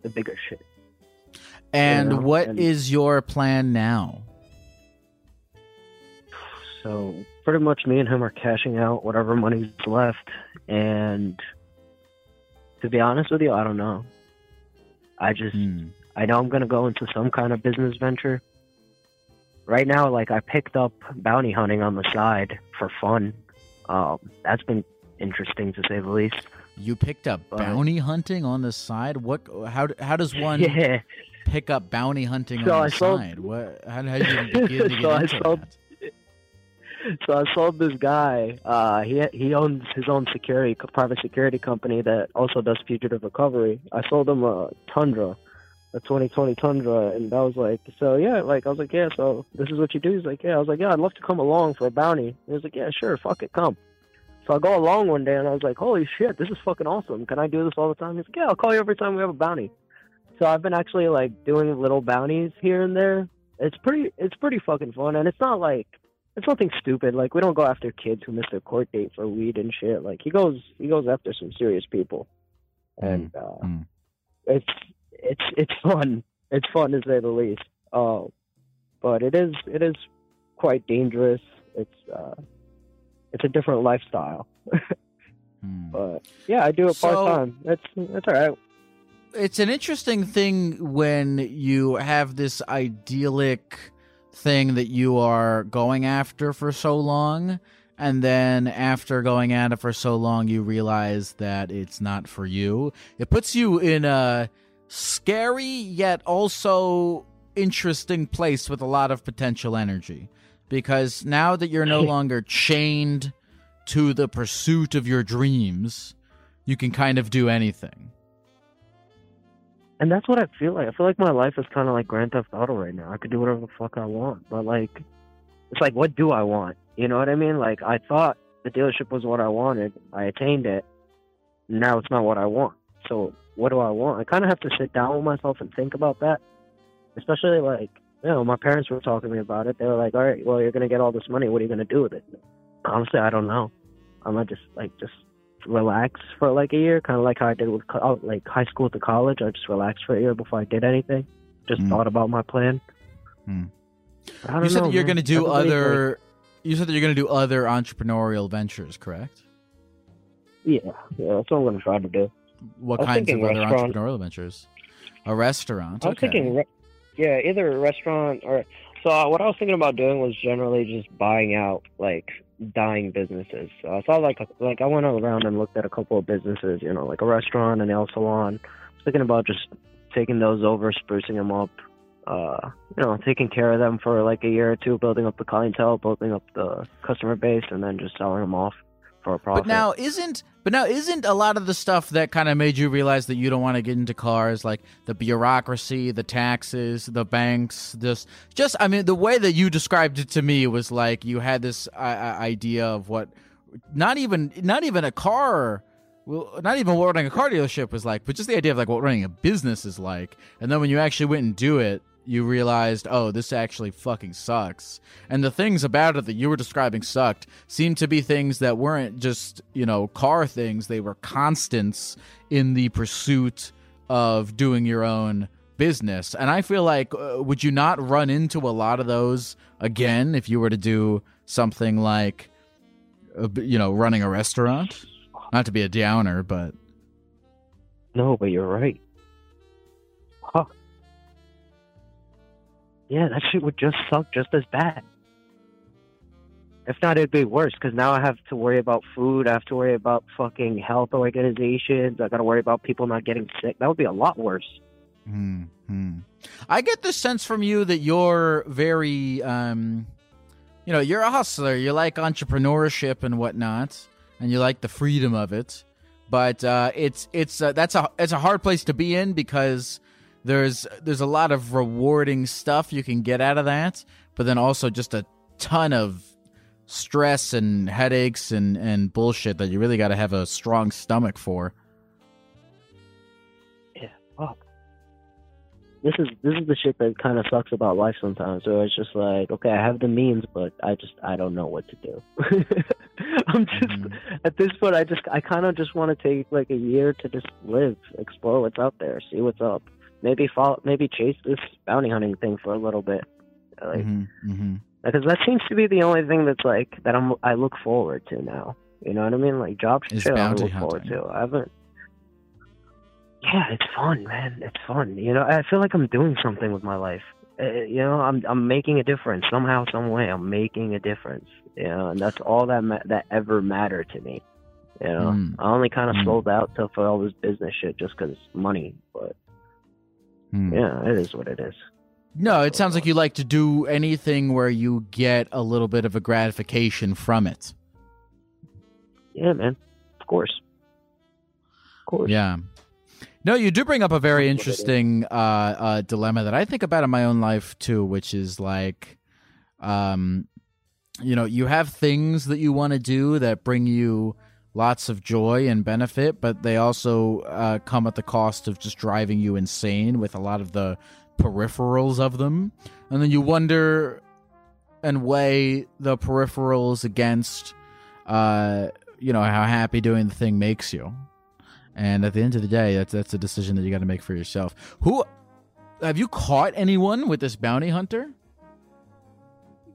the bigger shit. and you know, what is and- your plan now? So pretty much me and him are cashing out whatever money's left and to be honest with you, I don't know. I just Hmm. I know I'm gonna go into some kind of business venture. Right now, like I picked up bounty hunting on the side for fun. Um, that's been interesting to say the least. You picked up But- bounty hunting on the side. What? How? How does one *laughs* Yeah. pick up bounty hunting So on I the sold- side? What? How, how did you *laughs* begin to get So I into sold- that? *laughs* So I sold this guy. Uh, he he owns his own security, private security company that also does fugitive recovery. I sold him a Tundra, a 2020 Tundra, and I was like, so yeah, like I was like, yeah, so this is what you do. He's like, yeah. I was like, yeah, I'd love to come along for a bounty. He was like, yeah, sure, fuck it, come. So I go along one day and I was like, holy shit, this is fucking awesome. Can I do this all the time? He's like, yeah, I'll call you every time we have a bounty. So I've been actually like doing little bounties here and there. It's pretty, it's pretty fucking fun, and it's not like it's nothing stupid. Like we don't go after kids who miss their court date for weed and shit. Like he goes, he goes after some serious people, and uh, Mm. it's it's it's *laughs* fun. It's fun to say the least. Uh, but it is it is quite dangerous. It's uh, it's a different lifestyle. *laughs* Hmm. But yeah, I do it So- part time. That's that's all right. it's an interesting thing when you have this idyllic thing that you are going after for so long and then after going at it for so long you realize that it's not for you it puts you in a scary yet also interesting place with a lot of potential energy because now that you're no *laughs* longer chained to the pursuit of your dreams you can kind of do anything And that's what I feel like. I feel like my life is kind of like Grand Theft Auto right now. I could do whatever the fuck I want, but like, it's like, what do I want? You know what I mean? Like, I thought the dealership was what I wanted. I attained it. Now it's not what I want. So what do I want? I kind of have to sit down with myself and think about that. Especially like, you know, my parents were talking to me about it. They were like, "All right, well, you're gonna get all this money. What are you gonna do with it?" Honestly, I don't know. I'm gonna just like just relax for like a year, kind of like how I did with co- oh, like high school to college. I just relaxed for a year before I did anything. Just Mm. thought about my plan. I don't You said know, that you're going to do Everybody's other. You said that you're going to do other entrepreneurial ventures, correct? yeah, yeah, that's what I'm gonna try to do. What kinds of other restaurant. entrepreneurial ventures? A restaurant. I was okay. thinking, re- yeah, either a restaurant or. So uh, what I was thinking about doing was generally just buying out like dying businesses. So I saw like like I went around and looked at a couple of businesses, you know, like a restaurant, a nail salon. I was thinking about just taking those over, sprucing them up, uh, you know, taking care of them for like a year or two, building up the clientele, building up the customer base, and then just selling them off for a profit. But now isn't but now isn't a lot of the stuff that kind of made you realize that you don't want to get into cars like the bureaucracy, the taxes, the banks, just just I mean the way that you described it to me was like you had this uh, idea of what not even not even a car well, not even what running a car dealership was like, but just the idea of like what running a business is like. And then when you actually went and do it, you realized, oh, this actually fucking sucks. And the things about it that you were describing sucked seemed to be things that weren't just, you know, car things. They were constants in the pursuit of doing your own business. And I feel like, uh, would you not run into a lot of those again if you were to do something like, uh, you know, running a restaurant? Not to be a downer, but. No, but you're right. Huh yeah, that shit would just suck just as bad. If not, it'd be worse because now I have to worry about food. I have to worry about fucking health organizations. I got to worry about people not getting sick. That would be a lot worse. Hmm. I get the sense from you that you're very, um, you know, you're a hustler. You like entrepreneurship and whatnot, and you like the freedom of it. But uh, it's it's uh, that's a it's a hard place to be in because there's there's a lot of rewarding stuff you can get out of that, but then also just a ton of stress and headaches and and bullshit that you really got to have a strong stomach for. Yeah, fuck. This is this is the shit that kind of sucks about life sometimes. So it's just like, okay, I have the means, but I just I don't know what to do. *laughs* I'm just mm-hmm. at this point, I just I kind of just want to take like a year to just live, explore what's out there, see what's up maybe follow, maybe chase this bounty hunting thing for a little bit, like, mm-hmm, mm-hmm. because that seems to be the only thing that's like that I'm I look forward to now. You know what I mean? Like job shit, I look hunting. forward to. I haven't. Yeah, it's fun, man. It's fun. You know, I feel like I'm doing something with my life. Uh, you know, I'm I'm making a difference somehow, some way. I'm making a difference. You know, and that's all that ma- that ever mattered to me. You know, mm. I only kind of mm. sold out to for all this business shit just because money. But Hmm. Yeah, it is what it is. No, it sounds like you like to do anything where you get a little bit of a gratification from it. Yeah, man. Of course. Of course. Yeah. No, you do bring up a very interesting uh, uh, dilemma that I think about in my own life too, which is like, um, you know, you have things that you want to do that bring you lots of joy and benefit, but they also uh, come at the cost of just driving you insane with a lot of the peripherals of them. And then you wonder and weigh the peripherals against, uh, you know, how happy doing the thing makes you. And at the end of the day, that's that's a decision that you got to make for yourself. Who have you caught anyone with this bounty hunter?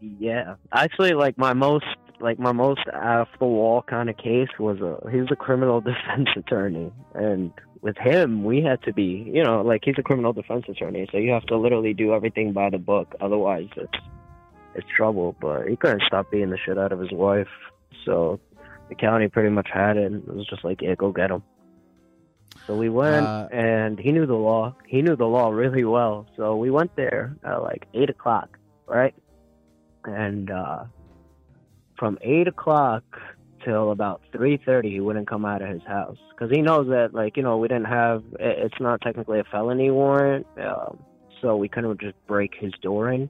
Yeah, actually, like my most like my most off the wall kind of case was a he's a criminal *laughs* defense attorney, and with him we had to be you know like he's a criminal defense attorney, so you have to literally do everything by the book, otherwise it's it's trouble. But he couldn't stop beating the shit out of his wife, so the county pretty much had it. And it was just like, yeah, go get him. So we went, uh, and he knew the law. He knew the law really well. So we went there at like eight o'clock, right? And uh from eight o'clock till about three thirty, he wouldn't come out of his house because he knows that, like, you know, we didn't have. It's not technically a felony warrant, um, so we couldn't just break his door in.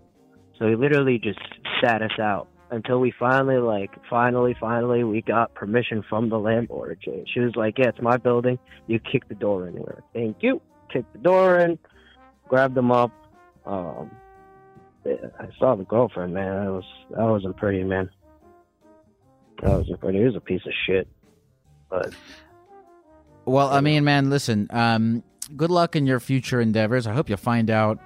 So he literally just sat us out until we finally, like, finally, finally, we got permission from the landlord. She was like, "Yeah, it's my building. You kick the door in." "Thank you." Kicked the door in, grabbed them up. Um, I saw the girlfriend, man. That was that wasn't pretty, man. That was a, he was a piece of shit. But well, I mean, man, listen. Um, good luck in your future endeavors. I hope you find out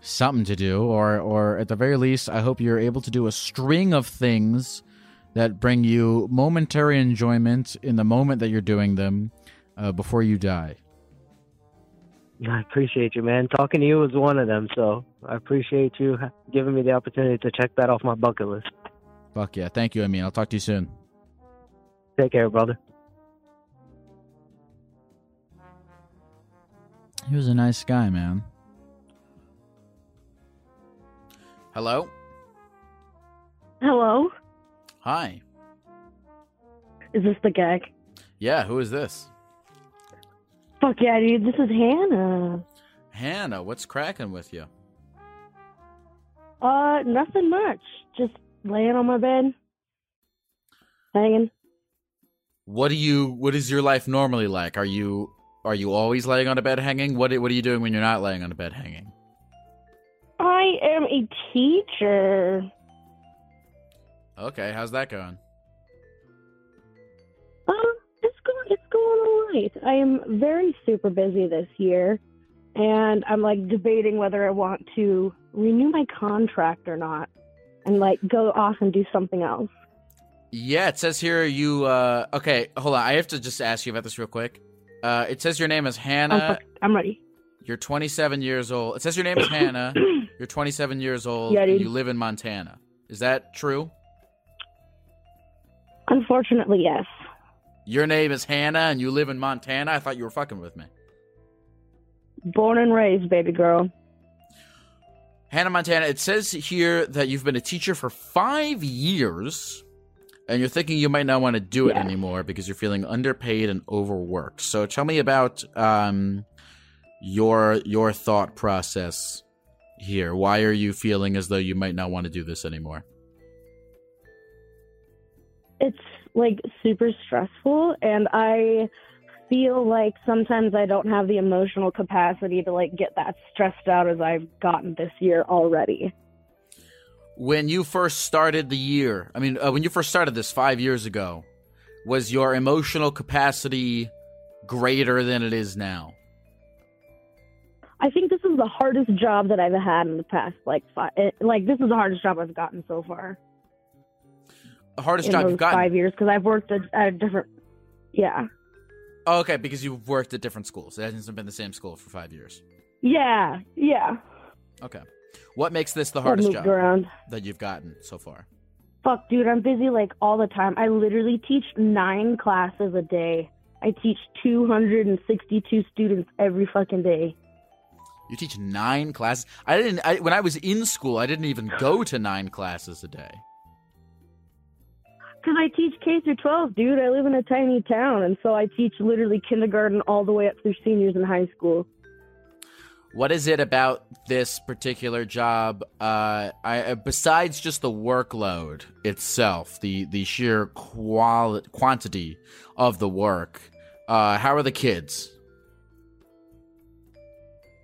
something to do, or or at the very least, I hope you're able to do a string of things that bring you momentary enjoyment in the moment that you're doing them uh, before you die. I appreciate you, man. Talking to you was one of them, so I appreciate you giving me the opportunity to check that off my bucket list. Fuck yeah. Thank you, Amin. I'll talk to you soon. Take care, brother. He was a nice guy, man. Hello? Hello? Hi. Is this the gag? Yeah, who is this? Fuck yeah, dude. This is Hannah. Hannah, what's cracking with you? Uh, nothing much. Just laying on my bed, hanging. What do you what is your life normally like? Are you are you always laying on a bed hanging? What what are you doing when you're not laying on a bed hanging? I am a teacher. Okay, how's that going? Uh, it's going, it's going all right. I am very super busy this year, and I'm like debating whether I want to renew my contract or not, and like go off and do something else. Yeah, it says here you uh okay, hold on. I have to just ask you about this real quick. Uh it says your name is I'm, Hannah. I'm ready. You're 27 years old. It says your name is Hannah. *coughs* You're 27 years old Yeah, and you live in Montana. Is that true? Unfortunately, yes. Your name is Hannah and you live in Montana? I thought you were fucking with me. Born and raised, baby girl. Hannah Montana, it says here that you've been a teacher for five years and you're thinking you might not want to do it Yes. anymore because you're feeling underpaid and overworked. So tell me about um, your your thought process here. Why are you feeling as though you might not want to do this anymore? it's like super stressful and I feel like sometimes I don't have the emotional capacity to like get that stressed out as I've gotten this year already. When you first started the year, I mean, uh, when you first started this five years ago, was your emotional capacity greater than it is now? I think this is the hardest job that I've had in the past like five it, like this is the hardest job I've gotten so far The hardest job you've gotten? 5 years cuz I've worked at, at a different yeah. Oh, okay, because you've worked at different schools. It hasn't been the same school for five years. Yeah, yeah. Okay. What makes this the hardest job around. that you've gotten so far? Fuck, dude, I'm busy like all the time. I literally teach nine classes a day. I teach 262 students every fucking day. You teach nine classes. I didn't. I, when I was in school, I didn't even go to nine classes a day. Because I teach K through 12, dude. I live in a tiny town, and so I teach literally kindergarten all the way up through seniors in high school. What is it about this particular job? Uh, I uh, besides just the workload itself, the the sheer quali- quantity of the work. Uh, how are the kids?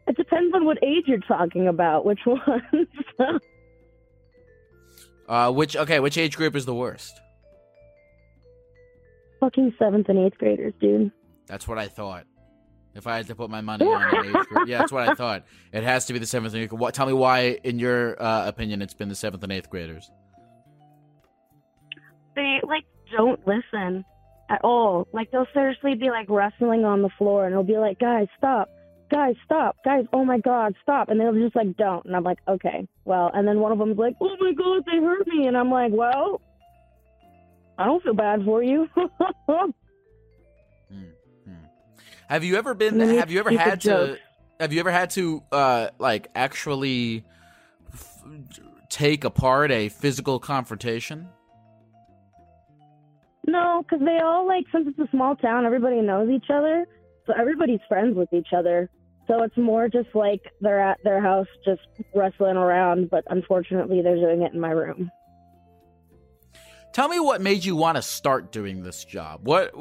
It depends on what age you're talking about, which *laughs* ones. Uh, which okay, which age group is the worst? Fucking seventh and eighth graders, dude. That's what I thought. If I had to put my money on age group, yeah, that's what I *laughs* thought. It has to be the seventh and eighth. What? Tell me why, in your uh, opinion, it's been the seventh and eighth graders. They, like, don't listen at all. Like, they'll seriously be, like, wrestling on the floor, and they'll be like, guys, stop. Guys, stop. Guys, oh my God, stop. And they'll just, like, don't. And I'm like, okay, well. And then one of them's like, oh my God, they hurt me. And I'm like, well, I don't feel bad for you. *laughs* Have you ever been? Have you ever had to? Have you ever had to uh like actually f- take apart a physical confrontation? No, because they all like since it's a small town, everybody knows each other, so everybody's friends with each other. So it's more just like they're at their house just wrestling around, but unfortunately they're doing it in my room. Tell me what made you want to start doing this job. What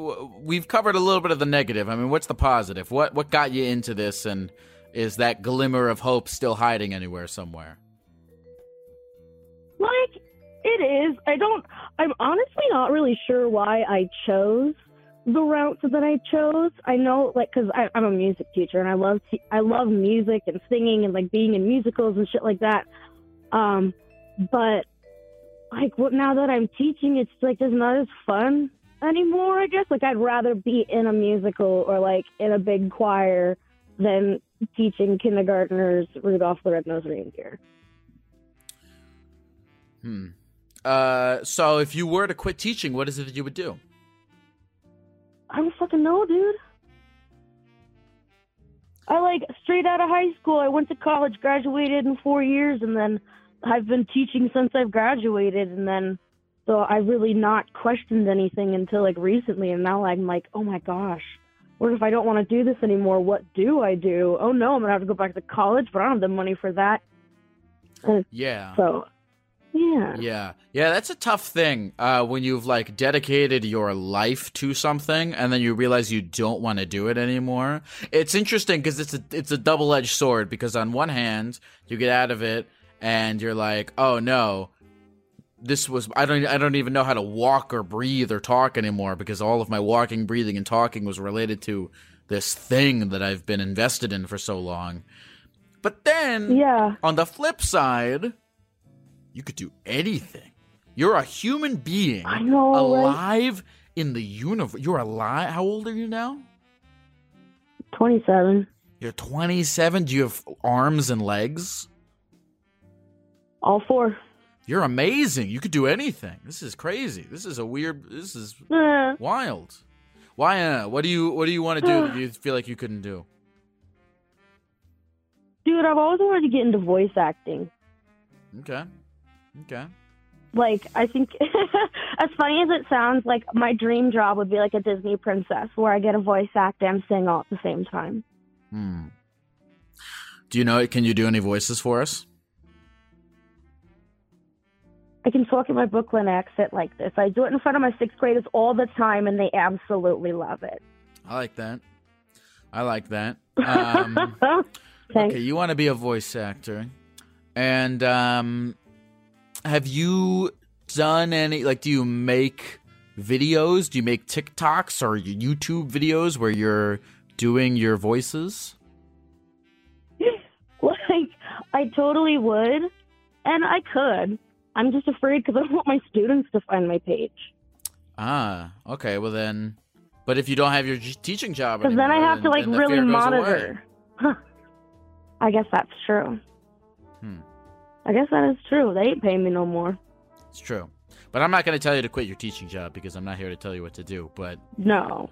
we've covered a little bit of the negative. I mean, what's the positive? What what got you into this, and is that glimmer of hope still hiding anywhere somewhere? Like it is. I don't. I'm honestly not really sure why I chose the route that I chose. I know, like, because I'm a music teacher and I love I love music and singing and like being in musicals and shit like that. Um, but like what now that I'm teaching, it's like just not as fun anymore. I guess like I'd rather be in a musical or like in a big choir than teaching kindergartners Rudolph the Red-Nosed Reindeer. Hmm. uh, so if you were to quit teaching, what is it that you would do? I don't fucking know, dude. I like straight out of high school. I went to college, graduated in four years, and then I've been teaching since I've graduated. And then, so I really not questioned anything until like recently. And now I'm like, oh my gosh, what if I don't want to do this anymore? What do I do? Oh no, I'm gonna have to go back to college, but I don't have the money for that. And Yeah. so, yeah. Yeah, yeah, that's a tough thing uh, when you've like dedicated your life to something and then you realize you don't want to do it anymore. It's interesting because it's a it's a double edged sword because on one hand you get out of it and you're like, oh no, this was I don't I don't even know how to walk or breathe or talk anymore because all of my walking, breathing, and talking was related to this thing that I've been invested in for so long. But then, yeah, on the flip side, you could do anything. You're a human being I know, right? alive in the universe. You're alive. How old are you now? 27. You're 27. Do you have arms and legs? All four. You're amazing. You could do anything. This is crazy. This is a weird. This is Eh. wild. Why? Uh, what do you What do you want to do *sighs* that you feel like you couldn't do? Dude, I've always wanted to get into voice acting. Okay. Okay. Like, I think, *laughs* as funny as it sounds, like my dream job would be like a Disney princess where I get a voice act and sing all at the same time. Hmm. Do you know? Can you do any voices for us? I can talk in my Brooklyn accent like this. I do it in front of my sixth graders all the time, and they absolutely love it. I like that. I like that. Um, *laughs* okay, you want to be a voice actor, and um, have you done any? Like, do you make videos? Do you make TikToks or YouTube videos where you're doing your voices? *laughs* like, I totally would, and I could. I'm just afraid because *laughs* I don't want my students to find my page. Ah, okay. Well then, but if you don't have your j- teaching job, Because then I have to like really fear goes away. monitor. Huh. I guess that's true. Hmm. I guess that is true. They ain't paying me no more. It's true. But I'm not going to tell you to quit your teaching job because I'm not here to tell you what to do. But No.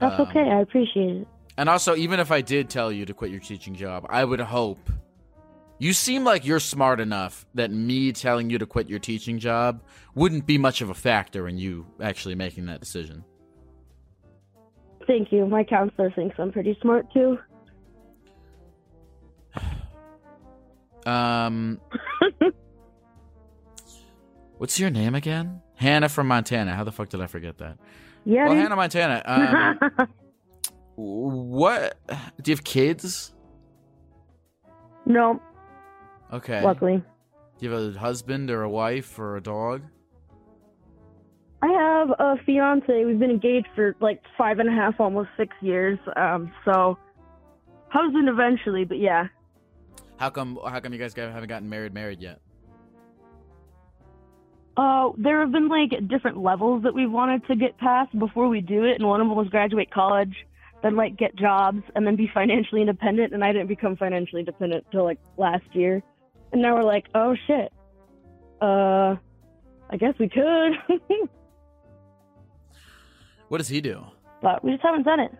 That's Um, okay. I appreciate it. and also, even if I did tell you to quit your teaching job, I would hope you seem like you're smart enough that me telling you to quit your teaching job wouldn't be much of a factor in you actually making that decision. Thank you. My counselor thinks I'm pretty smart too. *sighs* Um, *laughs* what's your name again? Hannah from Montana. How the fuck did I forget that? Yeah. Well. Hannah Montana. Um, *laughs* what? Do you have kids? no, Okay. luckily. Do you have a husband or a wife or a dog? I have a fiance. We've been engaged for like five and a half, almost six years. Um, so husband eventually, but yeah. How come? How come you guys haven't gotten married? Married yet? Uh, there have been like different levels that we've wanted to get past before we do it, and one of them was graduate college, then like get jobs, and then be financially independent. And I didn't become financially independent till like last year, and now we're like, oh shit. Uh, I guess we could, *laughs* What does he do? but we just haven't done it.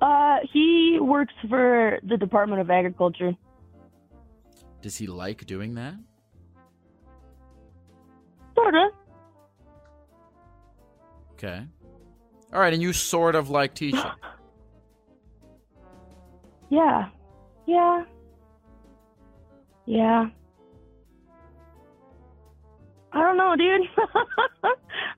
Uh, he works for the Department of Agriculture. Does he like doing that? Sorta. Okay. All right, and you sort of like teaching. *laughs* Yeah. Yeah. Yeah. I don't know, dude. *laughs*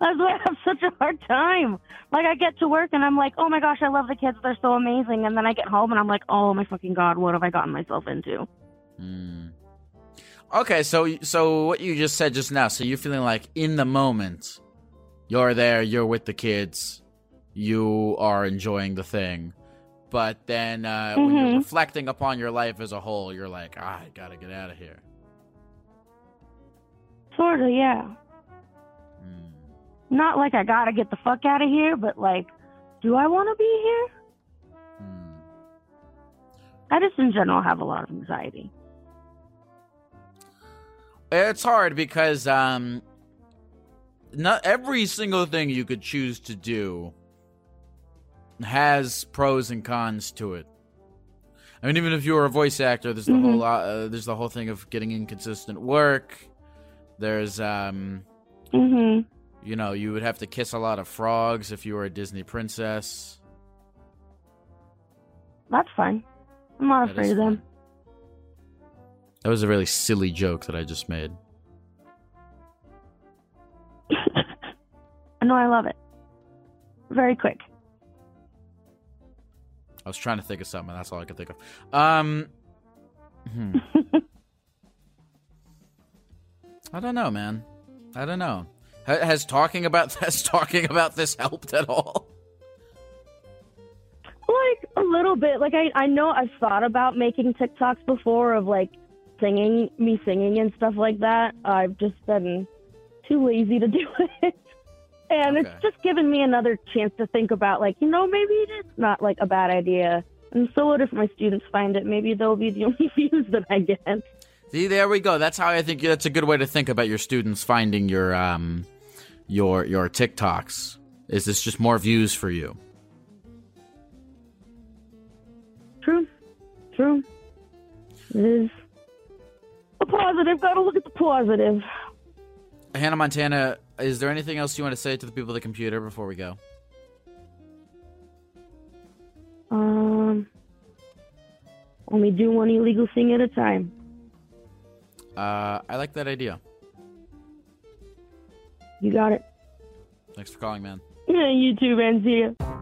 That's why I have such a hard time. Like, I get to work and I'm like, oh my gosh, I love the kids. They're so amazing. And then I get home and I'm like, oh my fucking God, what have I gotten myself into? Hmm. Okay, so so what you just said just now, so you're feeling like in the moment, you're there, you're with the kids, you are enjoying the thing, but then uh, when you're Mhm. reflecting upon your life as a whole, you're like, ah, I gotta get out of here. Sorta, yeah. Not like I gotta get the fuck out of here, but like, do I want to be here? I just in general have a lot of anxiety. It's hard because um, not every single thing you could choose to do has pros and cons to it. I mean, even if you were a voice actor, there's the Mhm. whole uh, there's the whole thing of getting inconsistent work. There's um, Mhm. you know, you would have to kiss a lot of frogs if you were a Disney princess. That's fine. I'm not That afraid of them. That was a really silly joke that I just made. *laughs* I know I love it. Very quick. I was trying to think of something. That's all I could think of. Um, hmm. *laughs* I don't know, man. I don't know. Ha- Has talking about *laughs* has talking about this helped at all? Like a little bit. Like I, I know I've thought about making TikToks before of like singing, me singing and stuff like that. I've just been too lazy to do *laughs* it. And Okay. it's just given me another chance to think about like, you know, maybe it is not like a bad idea. And so what if my students find it? Maybe they'll be the *laughs* only views that I get. See, there we go. That's how I think that's a good way to think about your students finding your um your your TikToks. Is this just more views for you? True. True. It is a positive. Gotta look at the positive. Hannah Montana, is there anything else you want to say to the people of the computer before we go? Um, only do one illegal thing at a time. Uh, I like that idea. You got it. Thanks for calling, man. Yeah, *laughs* you too, man. See ya.